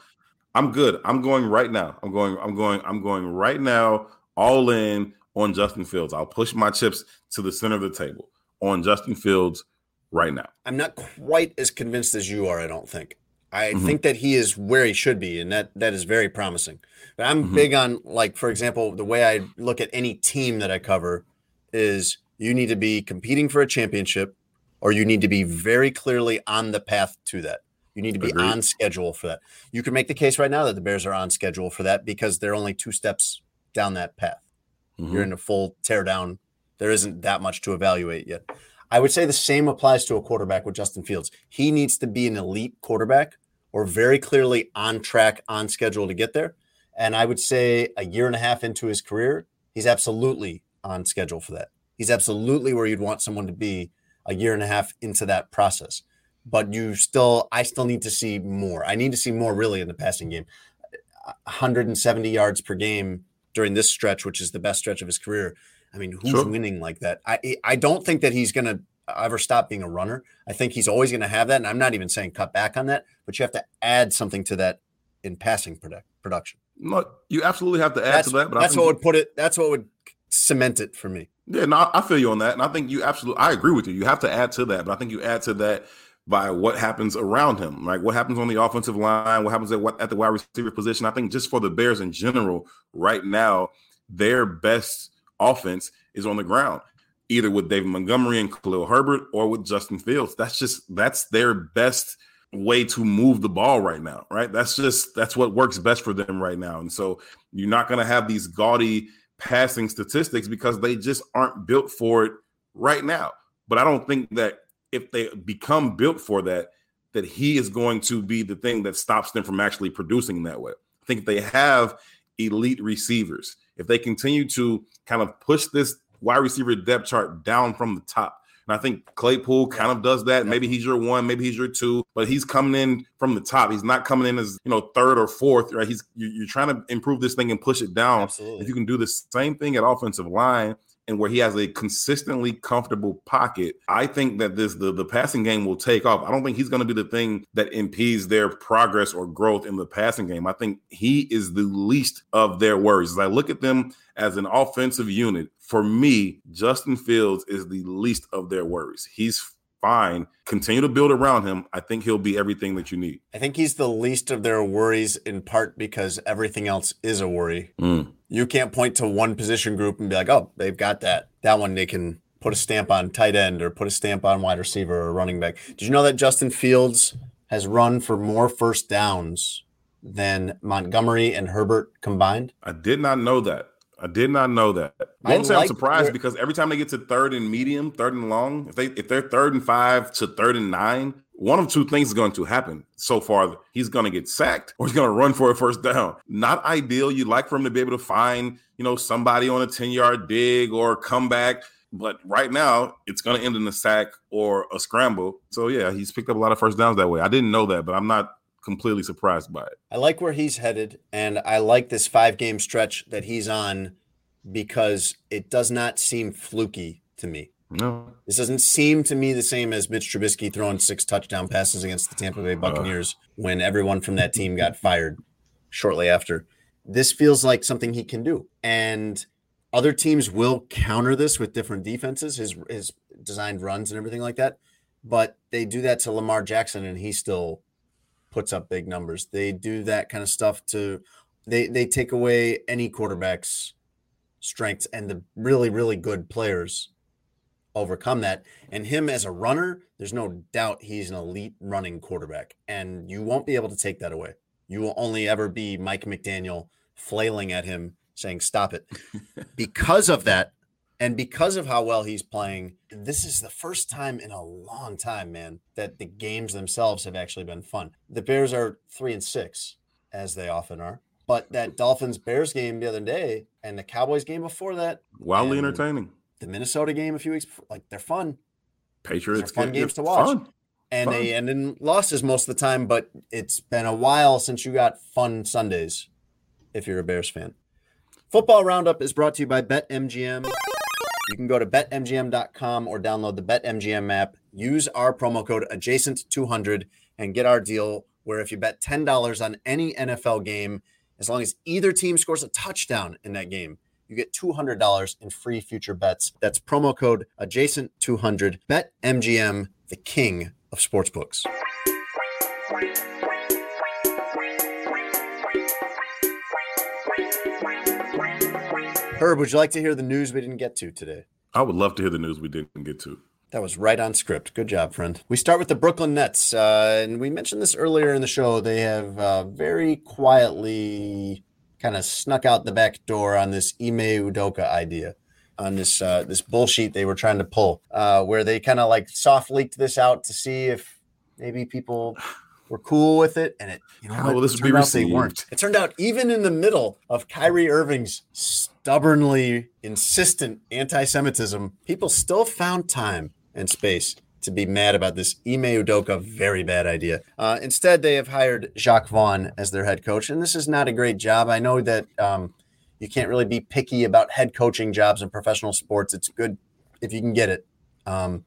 I'm good. I'm going right now. I'm going, I'm going, I'm going right now, all in on Justin Fields. I'll push my chips to the center of the table on Justin Fields right now. I'm not quite as convinced as you are. I don't think. I Mhm. think that he is where he should be, and that that is very promising. But I'm Mhm. big on like, for example, the way I look at any team that I cover is you need to be competing for a championship, or you need to be very clearly on the path to that. You need to be Agreed. on schedule for that. You can make the case right now that the Bears are on schedule for that because they're only two steps down that path. Mhm. You're in a full tear down. There isn't that much to evaluate yet. I would say the same applies to a quarterback with Justin Fields. He needs to be an elite quarterback or very clearly on track, on schedule to get there. And I would say a year and a half into his career, he's absolutely on schedule for that. He's absolutely where you'd want someone to be a year and a half into that process. But you still, I still need to see more. I need to see more really in the passing game. 170 yards per game during this stretch, which is the best stretch of his career. I mean, who's Sure. winning like that? I I don't think that he's going to ever stop being a runner. I think he's always going to have that, and I'm not even saying cut back on that, but you have to add something to that in passing product, production. No, you absolutely have to add That's, to that. But that's what would put it. That's what would cement it for me. Yeah, no, I feel you on that, and I think you absolutely. I agree with you. You have to add to that, but I think you add to that by what happens around him, like what happens on the offensive line, what happens at what at the wide receiver position. I think just for the Bears in general, right now, their best offense is on the ground, either with David Montgomery and Khalil Herbert or with Justin Fields. That's just that's their best way to move the ball right now, right? That's just that's what works best for them right now. And so you're not going to have these gaudy passing statistics because they just aren't built for it right now. But I don't think that if they become built for that, that he is going to be the thing that stops them from actually producing that way. I think they have elite receivers. If they continue to kind of push this wide receiver depth chart down from the top. And I think Claypool kind of does that. Maybe he's your one, maybe he's your two, but he's coming in from the top. He's not coming in as you know third or fourth. Right? He's you're trying to improve this thing and push it down. Absolutely. If you can do the same thing at offensive line, and where he has a consistently comfortable pocket, I think that this the, the passing game will take off. I don't think he's going to be the thing that impedes their progress or growth in the passing game. I think he is the least of their worries. As I look at them as an offensive unit, for me, Justin Fields is the least of their worries. He's fine. Continue to build around him. I think he'll be everything that you need. I think he's the least of their worries in part because everything else is a worry. Mm. You can't point to one position group and be like, oh, they've got that. That one they can put a stamp on tight end or put a stamp on wide receiver or running back. Did you know that Justin Fields has run for more first downs than Montgomery and Herbert combined? I did not know that. I did not know that. I won't say I'm like surprised because every time they get to third and medium, third and long, if they if they're third and five to third and nine, one of two things is going to happen. So far, he's going to get sacked or he's going to run for a first down. Not ideal. You'd like for him to be able to find, you know, somebody on a 10 yard dig or come back. But right now, it's going to end in a sack or a scramble. So yeah, he's picked up a lot of first downs that way. I didn't know that, but I'm not completely surprised by it. I like where he's headed, and I like this five game stretch that he's on because it does not seem fluky to me. No. This doesn't seem to me the same as Mitch Trubisky throwing six touchdown passes against the Tampa Bay Buccaneers when everyone from that team got fired shortly after. This feels like something he can do. And other teams will counter this with different defenses, his his designed runs and everything like that. But they do that to Lamar Jackson and he still puts up big numbers. They do that kind of stuff to they they take away any quarterback's strengths and the really really good players overcome that. And him as a runner, there's no doubt he's an elite running quarterback and you won't be able to take that away. You will only ever be Mike McDaniel flailing at him saying stop it. because of that and because of how well he's playing, this is the first time in a long time, man, that the games themselves have actually been fun. The Bears are three and six, as they often are. But that Dolphins Bears game the other day and the Cowboys game before that, Wildly entertaining. the Minnesota game a few weeks before, like they're fun. Patriots fun games to watch. fun. And Fun. they end in losses most of the time, but it's been a while since you got fun Sundays if you're a Bears fan. Football Roundup is brought to you by BetMGM. You can go to betmgm.com or download the BetMGM app. Use our promo code adjacent200 and get our deal where if you bet $10 on any NFL game, as long as either team scores a touchdown in that game, you get $200 in free future bets. That's promo code adjacent200. BetMGM, the king of sportsbooks. Herb, would you like to hear the news we didn't get to today? I would love to hear the news we didn't get to. That was right on script. Good job, friend. We start with the Brooklyn Nets. Uh, and we mentioned this earlier in the show. They have uh, very quietly kind of snuck out the back door on this Ime Udoka idea, on this uh, this bullshit they were trying to pull, uh, where they kind of like soft leaked this out to see if maybe people were cool with it. And it, you know, How what? this It be out they received? weren't. It turned out even in the middle of Kyrie Irving's stubbornly insistent anti-Semitism, people still found time and space to be mad about this Ime Udoka very bad idea. Uh, instead, they have hired Jacques Vaughn as their head coach, and this is not a great job. I know that um, you can't really be picky about head coaching jobs in professional sports. It's good if you can get it. Um,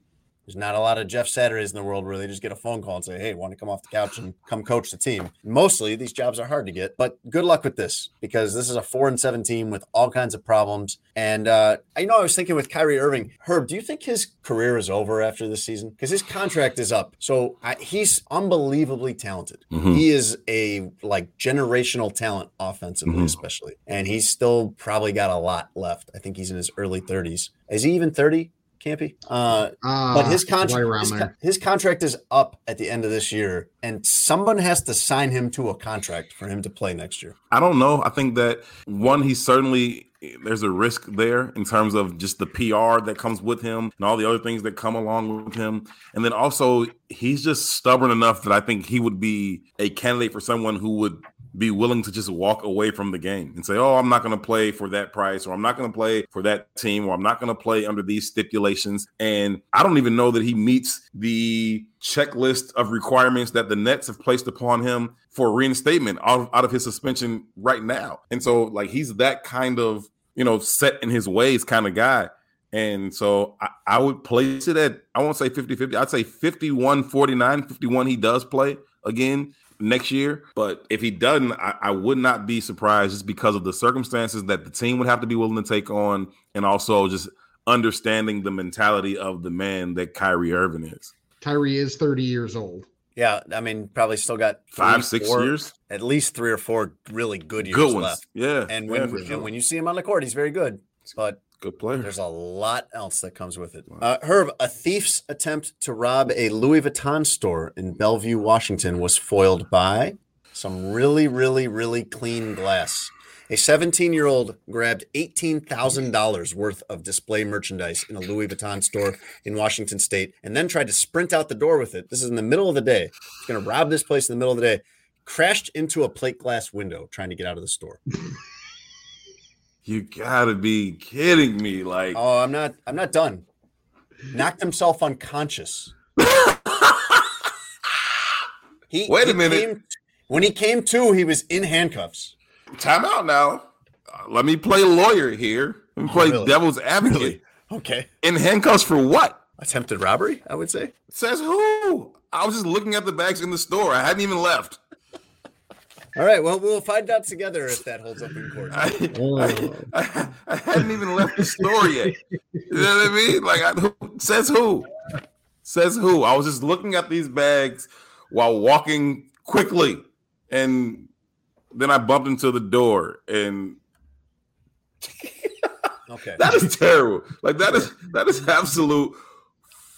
there's not a lot of Jeff Saturdays in the world where they just get a phone call and say, "Hey, want to come off the couch and come coach the team?" Mostly, these jobs are hard to get, but good luck with this because this is a four and seven team with all kinds of problems. And uh, I know I was thinking with Kyrie Irving, Herb, do you think his career is over after this season? Because his contract is up, so I, he's unbelievably talented. Mhm. He is a like generational talent offensively, Mhm. especially, and he's still probably got a lot left. I think he's in his early 30s. Is he even 30? Campy. Uh, but his Uh, contract his, his contract is up at the end of this year, and someone has to sign him to a contract for him to play next year. I don't know. I think that one, he's certainly there's a risk there in terms of just the PR that comes with him and all the other things that come along with him. And then also, he's just stubborn enough that I think he would be a candidate for someone who would be willing to just walk away from the game and say, "Oh, I'm not going to play for that price, or I'm not going to play for that team, or I'm not going to play under these stipulations." And I don't even know that he meets the checklist of requirements that the Nets have placed upon him for reinstatement out of, out of his suspension right now. And so, like, he's that kind of you know set in his ways kind of guy. And so I, I would place it at, I won't say 50 50, I'd say 51 49, 51 he does play again next year. But if he doesn't, I, I, would not be surprised just because of the circumstances that the team would have to be willing to take on, and also just understanding the mentality of the man that Kyrie Irving is. Kyrie is 30 years old. Yeah, I mean, probably still got five, six four, years, at least three or four really good years good ones. left. Yeah, and when yeah, and when you see him on the court, he's very good. But good player. There's a lot else that comes with it. Uh, Herb, a thief's attempt to rob a Louis Vuitton store in Bellevue, Washington, was foiled by some really, really, really clean glass. A 17 year old grabbed $18,000 worth of display merchandise in a Louis Vuitton store in Washington state and then tried to sprint out the door with it. This is in the middle of the day. He's going to rob this place in the middle of the day. Crashed into a plate glass window trying to get out of the store. You gotta be kidding me! Like, oh, I'm not. I'm not done. Knocked himself unconscious. he wait a minute. Came, when he came to, he was in handcuffs. Time out now. Uh, let me play lawyer here. Let me play Oh, really? devil's advocate. Really? Okay. In handcuffs for what? Attempted robbery, I would say. Says who? I was just looking at the bags in the store. I hadn't even left. All right. Well, we'll find out together if that holds up in court. I, I, I, I hadn't even left the store yet. You know what I mean? Like, I, who, says who? Says who? I was just looking at these bags while walking quickly, and then I bumped into the door, and okay, that is terrible. Like that is that is absolute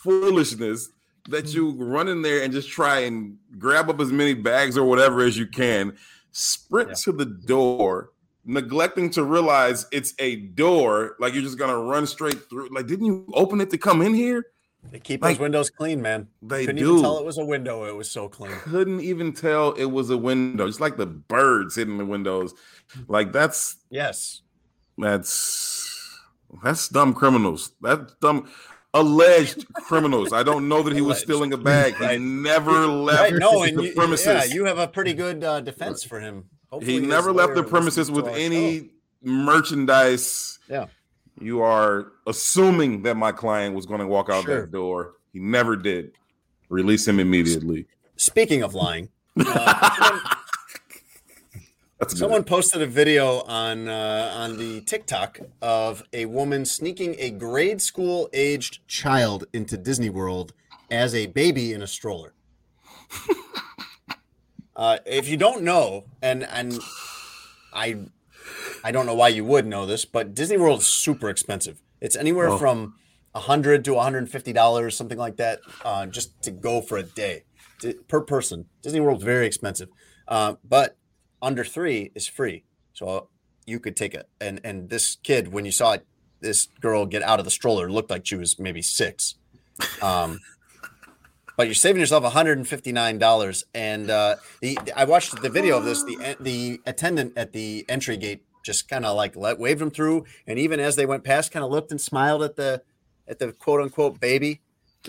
foolishness that mm. you run in there and just try and grab up as many bags or whatever as you can, sprint yeah. to the door, neglecting to realize it's a door, like you're just gonna run straight through. Like, didn't you open it to come in here? They keep Like, those windows clean, man. they Couldn't do. even tell it was a window. It was so clean. Couldn't even tell it was a window. Just like the birds hitting the windows. Like that's Yes. that's that's dumb criminals. That's dumb alleged criminals. I don't know that he was stealing a bag. He never left Right. No, the you, premises. yeah, you have a pretty good uh, defense for him. Hopefully he never left the premises with any show. merchandise. Yeah. You are assuming that my client was going to walk out Sure. that door. He never did. Release him immediately. Speaking of lying, uh, That's someone posted a video on uh, on the TikTok of a woman sneaking a grade school aged child into Disney World as a baby in a stroller. uh, if you don't know, and and I I don't know why you would know this, but Disney World is super expensive. It's anywhere Oh. from a hundred to one hundred and fifty dollars, something like that, uh, just to go for a day Di- per person. Disney World's very expensive, uh, but under three is free. So you could take it. And and this kid, when you saw it, this girl get out of the stroller, looked like she was maybe six. Um, but you're saving yourself $159 and uh the i watched the video of this the the attendant at the entry gate just kind of like let waved them through and even as they went past kind of looked and smiled at the at the quote unquote baby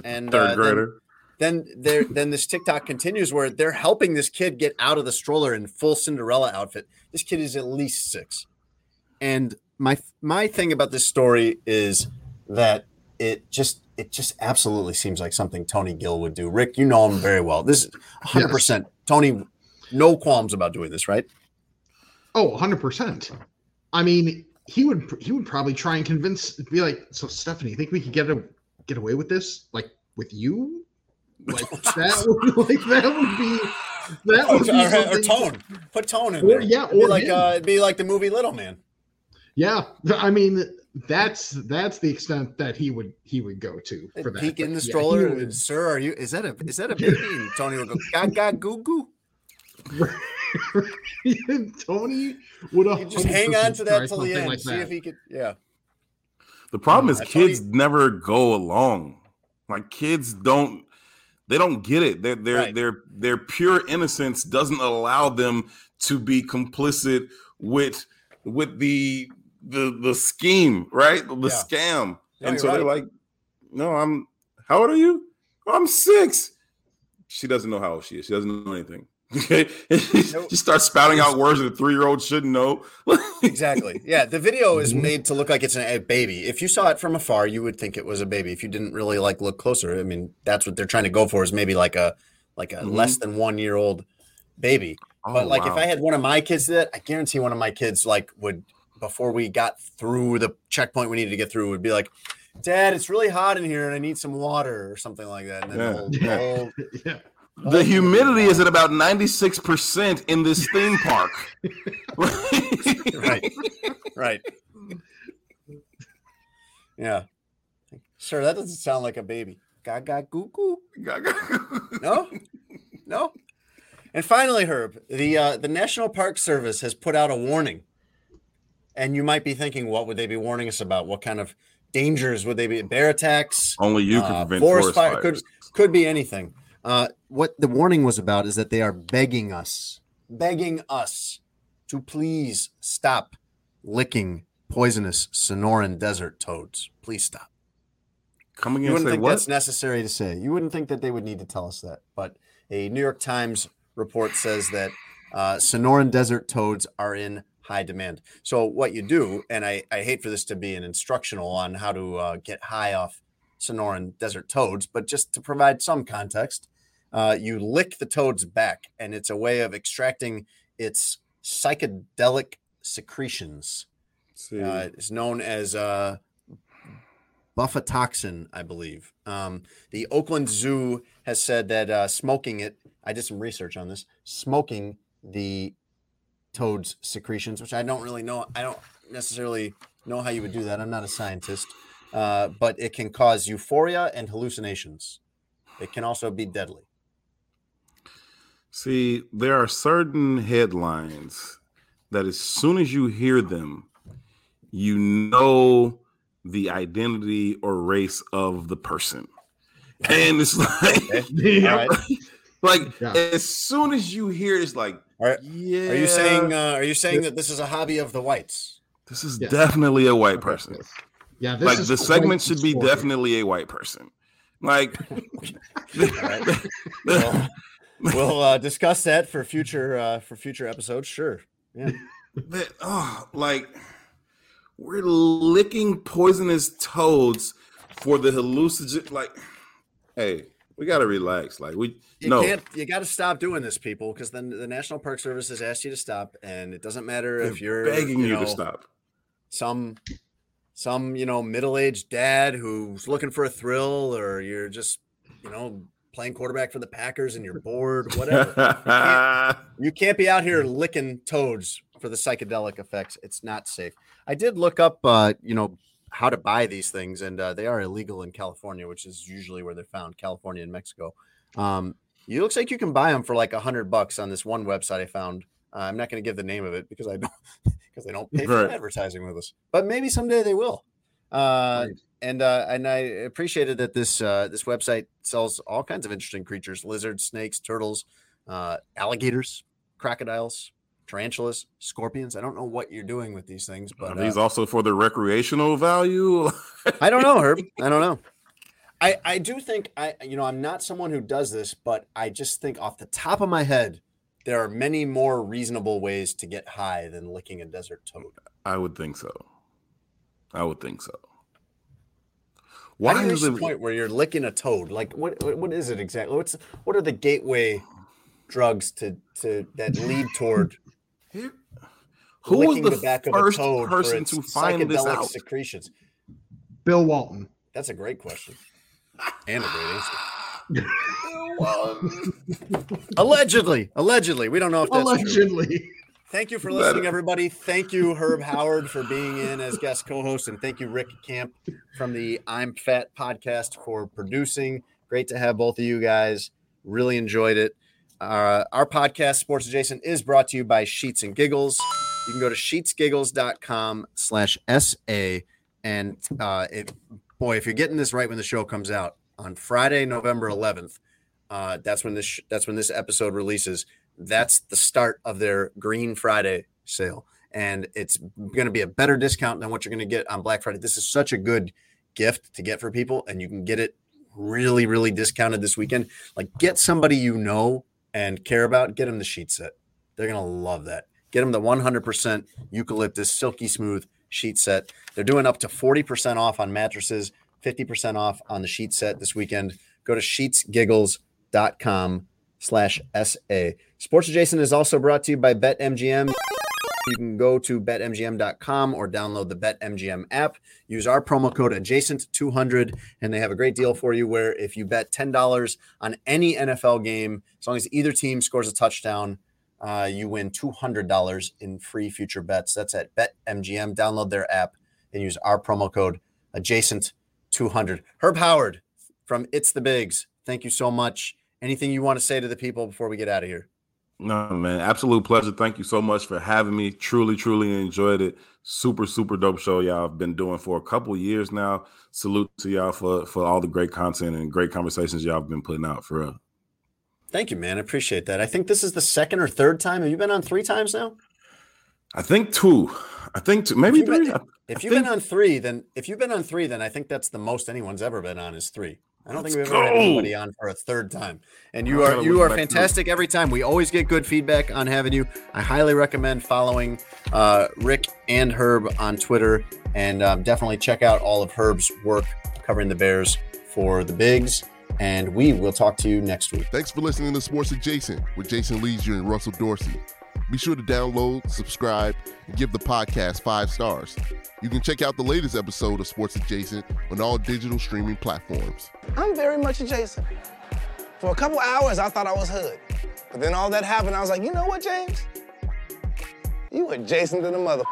and Third uh, grader. Then there then this TikTok continues where they're helping this kid get out of the stroller in full Cinderella outfit. This kid is at least six. And my my thing about this story is that it just it just absolutely seems like something Tony Gill would do. Rick, you know him very well. This is 100% Tony no qualms about doing this, right? Oh, 100%. I mean, he would he would probably try and convince be like, "So Stephanie, you think we could get a, get away with this like with you?" Like that would like that would be that would be or, or something- tone. Put tone in Or- there. yeah, It'd be or like him. uh, it'd be like the movie Little Man. Yeah, I mean that's that's the extent that he would he would go to for that. Peek in the yeah, stroller, would- sir. Are you? Is that a? Is that a baby? And Tony would go gaga goo goo. Tony would Just hang on to that till the end. see if he could. Yeah. The problem is I thought he- kids never go along. Like kids don't They don't get it. Their their Right. their their pure innocence doesn't allow them to be complicit with with the the the scheme, right? The Yeah. scam. No, and so they're like, "No, I'm. How old are you? "Oh, I'm six. She doesn't know how old she is. She doesn't know anything. Okay, she starts spouting out words that a three year old shouldn't know. exactly. Yeah, the video is Mhm. made to look like it's a baby. If you saw it from afar, you would think it was a baby. If you didn't really like look closer, I mean, that's what they're trying to go for is maybe like a like a Mhm. less than one year old baby. Oh, but like if. I had one of my kids that, I guarantee one of my kids like would before we got through the checkpoint we needed to get through would be like, "Dad, it's really hot in here and I need some water" or something like that. And then Yeah, the whole- yeah. the whole- yeah. The humidity is at about 96% in this theme park. right. Right. Yeah. Sir, that doesn't sound like a baby. Gaga goo goo. No? No? And finally, Herb, the uh, the National Park Service has put out a warning. And you might be thinking, what would they be warning us about? What kind of dangers would they be? Bear attacks? Only you can uh, prevent forest forest fire could could be anything. Uh, what the warning was about is that they are begging us, begging us to please stop licking poisonous Sonoran desert toads. Please stop. Come You wouldn't think what? that's necessary to say. You wouldn't think that they would need to tell us that. But a New York Times report says that uh, Sonoran desert toads are in high demand. So what you do, and I, I hate for this to be an instructional on how to uh, get high off Sonoran desert toads, but just to provide some context, uh, you lick the toad's back, and it's a way of extracting its psychedelic secretions. Uh, it's known as uh, bufotoxin, I believe. Um, the Oakland Zoo has said that uh, smoking it, I did some research on this, smoking the toad's secretions, which I don't really know. I don't necessarily know how you would do that. I'm not a scientist, uh, but it can cause euphoria and hallucinations. It can also be deadly. See, there are certain headlines that as soon as you hear them, you know the identity or race of the person. And it's like, Yeah. like Yeah. as soon as you hear it, it's like, Are, yeah. are you saying uh, are you saying that this is a hobby of the whites? this is Yes. definitely a white person? Yeah, this Like is the segment should be definitely a white person. Like, Well, we'll uh, discuss that for future uh, for future episodes. Sure. Yeah. But oh like we're licking poisonous toads for the hallucinogen like hey we gotta relax like we You no can't. You got to stop doing this, people, because then the National Park Service has asked you to stop, and it doesn't matter if They're you're begging you, know, to stop Some, some you know middle-aged dad who's looking for a thrill, or you're just you know playing quarterback for the Packers and you're bored, whatever. you, can't, you can't be out here licking toads for the psychedelic effects. It's not safe. I did look up, uh, you know, how to buy these things, and uh, they are illegal in California, which is usually where they're found, California and Mexico. Um, it looks like you can buy them for like a hundred bucks on this one website I found. Uh, I'm not going to give the name of it because I don't because they don't pay for Right. advertising with us, but maybe someday they will. Uh, and uh, and I appreciated that this uh, this website sells all kinds of interesting creatures: lizards, snakes, turtles, uh, alligators, crocodiles, tarantulas, scorpions. I don't know what you're doing with these things, are but these uh, also for the recreational value I don't know, Herb. I don't know. I I do think I you know I'm not someone who does this, but I just think off the top of my head, there are many more reasonable ways to get high than licking a desert toad. i would think so i would think so Why do you is reach the point where you're licking a toad? Like what what what is it exactly? What's what are the gateway drugs to to that lead toward who was the, the back of first a toad person to find this out secretions? Bill Walton. That's a great question. And a great answer. allegedly, allegedly. We don't know if that's true. Thank you for listening, everybody. Thank you, Herb Howard, for being in as guest co-host, and thank you, Rick Camp from the I'm Fat podcast for producing. Great to have both of you guys. Really enjoyed it. Uh, our podcast, Sports Adjacent, is brought to you by Sheets and Giggles. You can go to sheetsgiggles.com slash SA. And uh, it, boy, if you're getting this right when the show comes out on Friday, November 11th, uh, that's when this that's when this episode releases. That's the start of their Green Friday sale, and it's going to be a better discount than what you're going to get on Black Friday. This is such a good gift to get for people, and you can get it really, really discounted this weekend. Like, get somebody you know and care about, get them the sheet set. They're going to love that. Get them the 100% eucalyptus silky smooth sheet set. They're doing up to 40% off on mattresses, 50% off on the sheet set this weekend. Go to sheetsgiggles.com slash SA. Sports Adjacent is also brought to you by BetMGM. You can go to betmgm.com or download the BetMGM app. Use our promo code adjacent200, and they have a great deal for you where if you bet $10 on any NFL game, as long as either team scores a touchdown, uh, you win $200 in free future bets. That's at BetMGM. Download their app and use our promo code adjacent200. Herb Howard from It's the Bigs, thank you so much. Anything you want to say to the people before we get out of here? No, man, absolute pleasure. Thank you so much for having me. Truly, truly enjoyed it. Super, super dope show y'all have been doing for a couple years now. Salute to y'all for for all the great content and great conversations y'all have been putting out for real. Thank you, man. I appreciate that. I think this is the second or third time. Have you been on three times now? I think two. I think two, maybe if three. Been, if I you've think, been on three, then if you've been on three, then I think that's the most anyone's ever been on is three. I don't Let's think we've ever had anybody on for a third time. And you are you are fantastic every time. We always get good feedback on having you. I highly recommend following uh, Rick and Herb on Twitter, and um, definitely check out all of Herb's work covering the Bears for the Bigs. And we will talk to you next week. Thanks for listening to Sports Adjacent with Jason Lieser and Russell Dorsey. Be sure to download, subscribe, and give the podcast five stars. You can check out the latest episode of Sports Adjacent on all digital streaming platforms. I'm very much adjacent. For a couple hours, I thought I was hood. But then all that happened, I was like, you know what, James? You adjacent to the mother.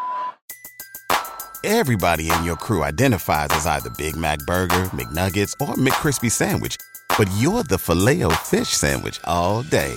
Everybody in your crew identifies as either Big Mac Burger, McNuggets, or McCrispy Sandwich. But you're the filet fish Sandwich all day.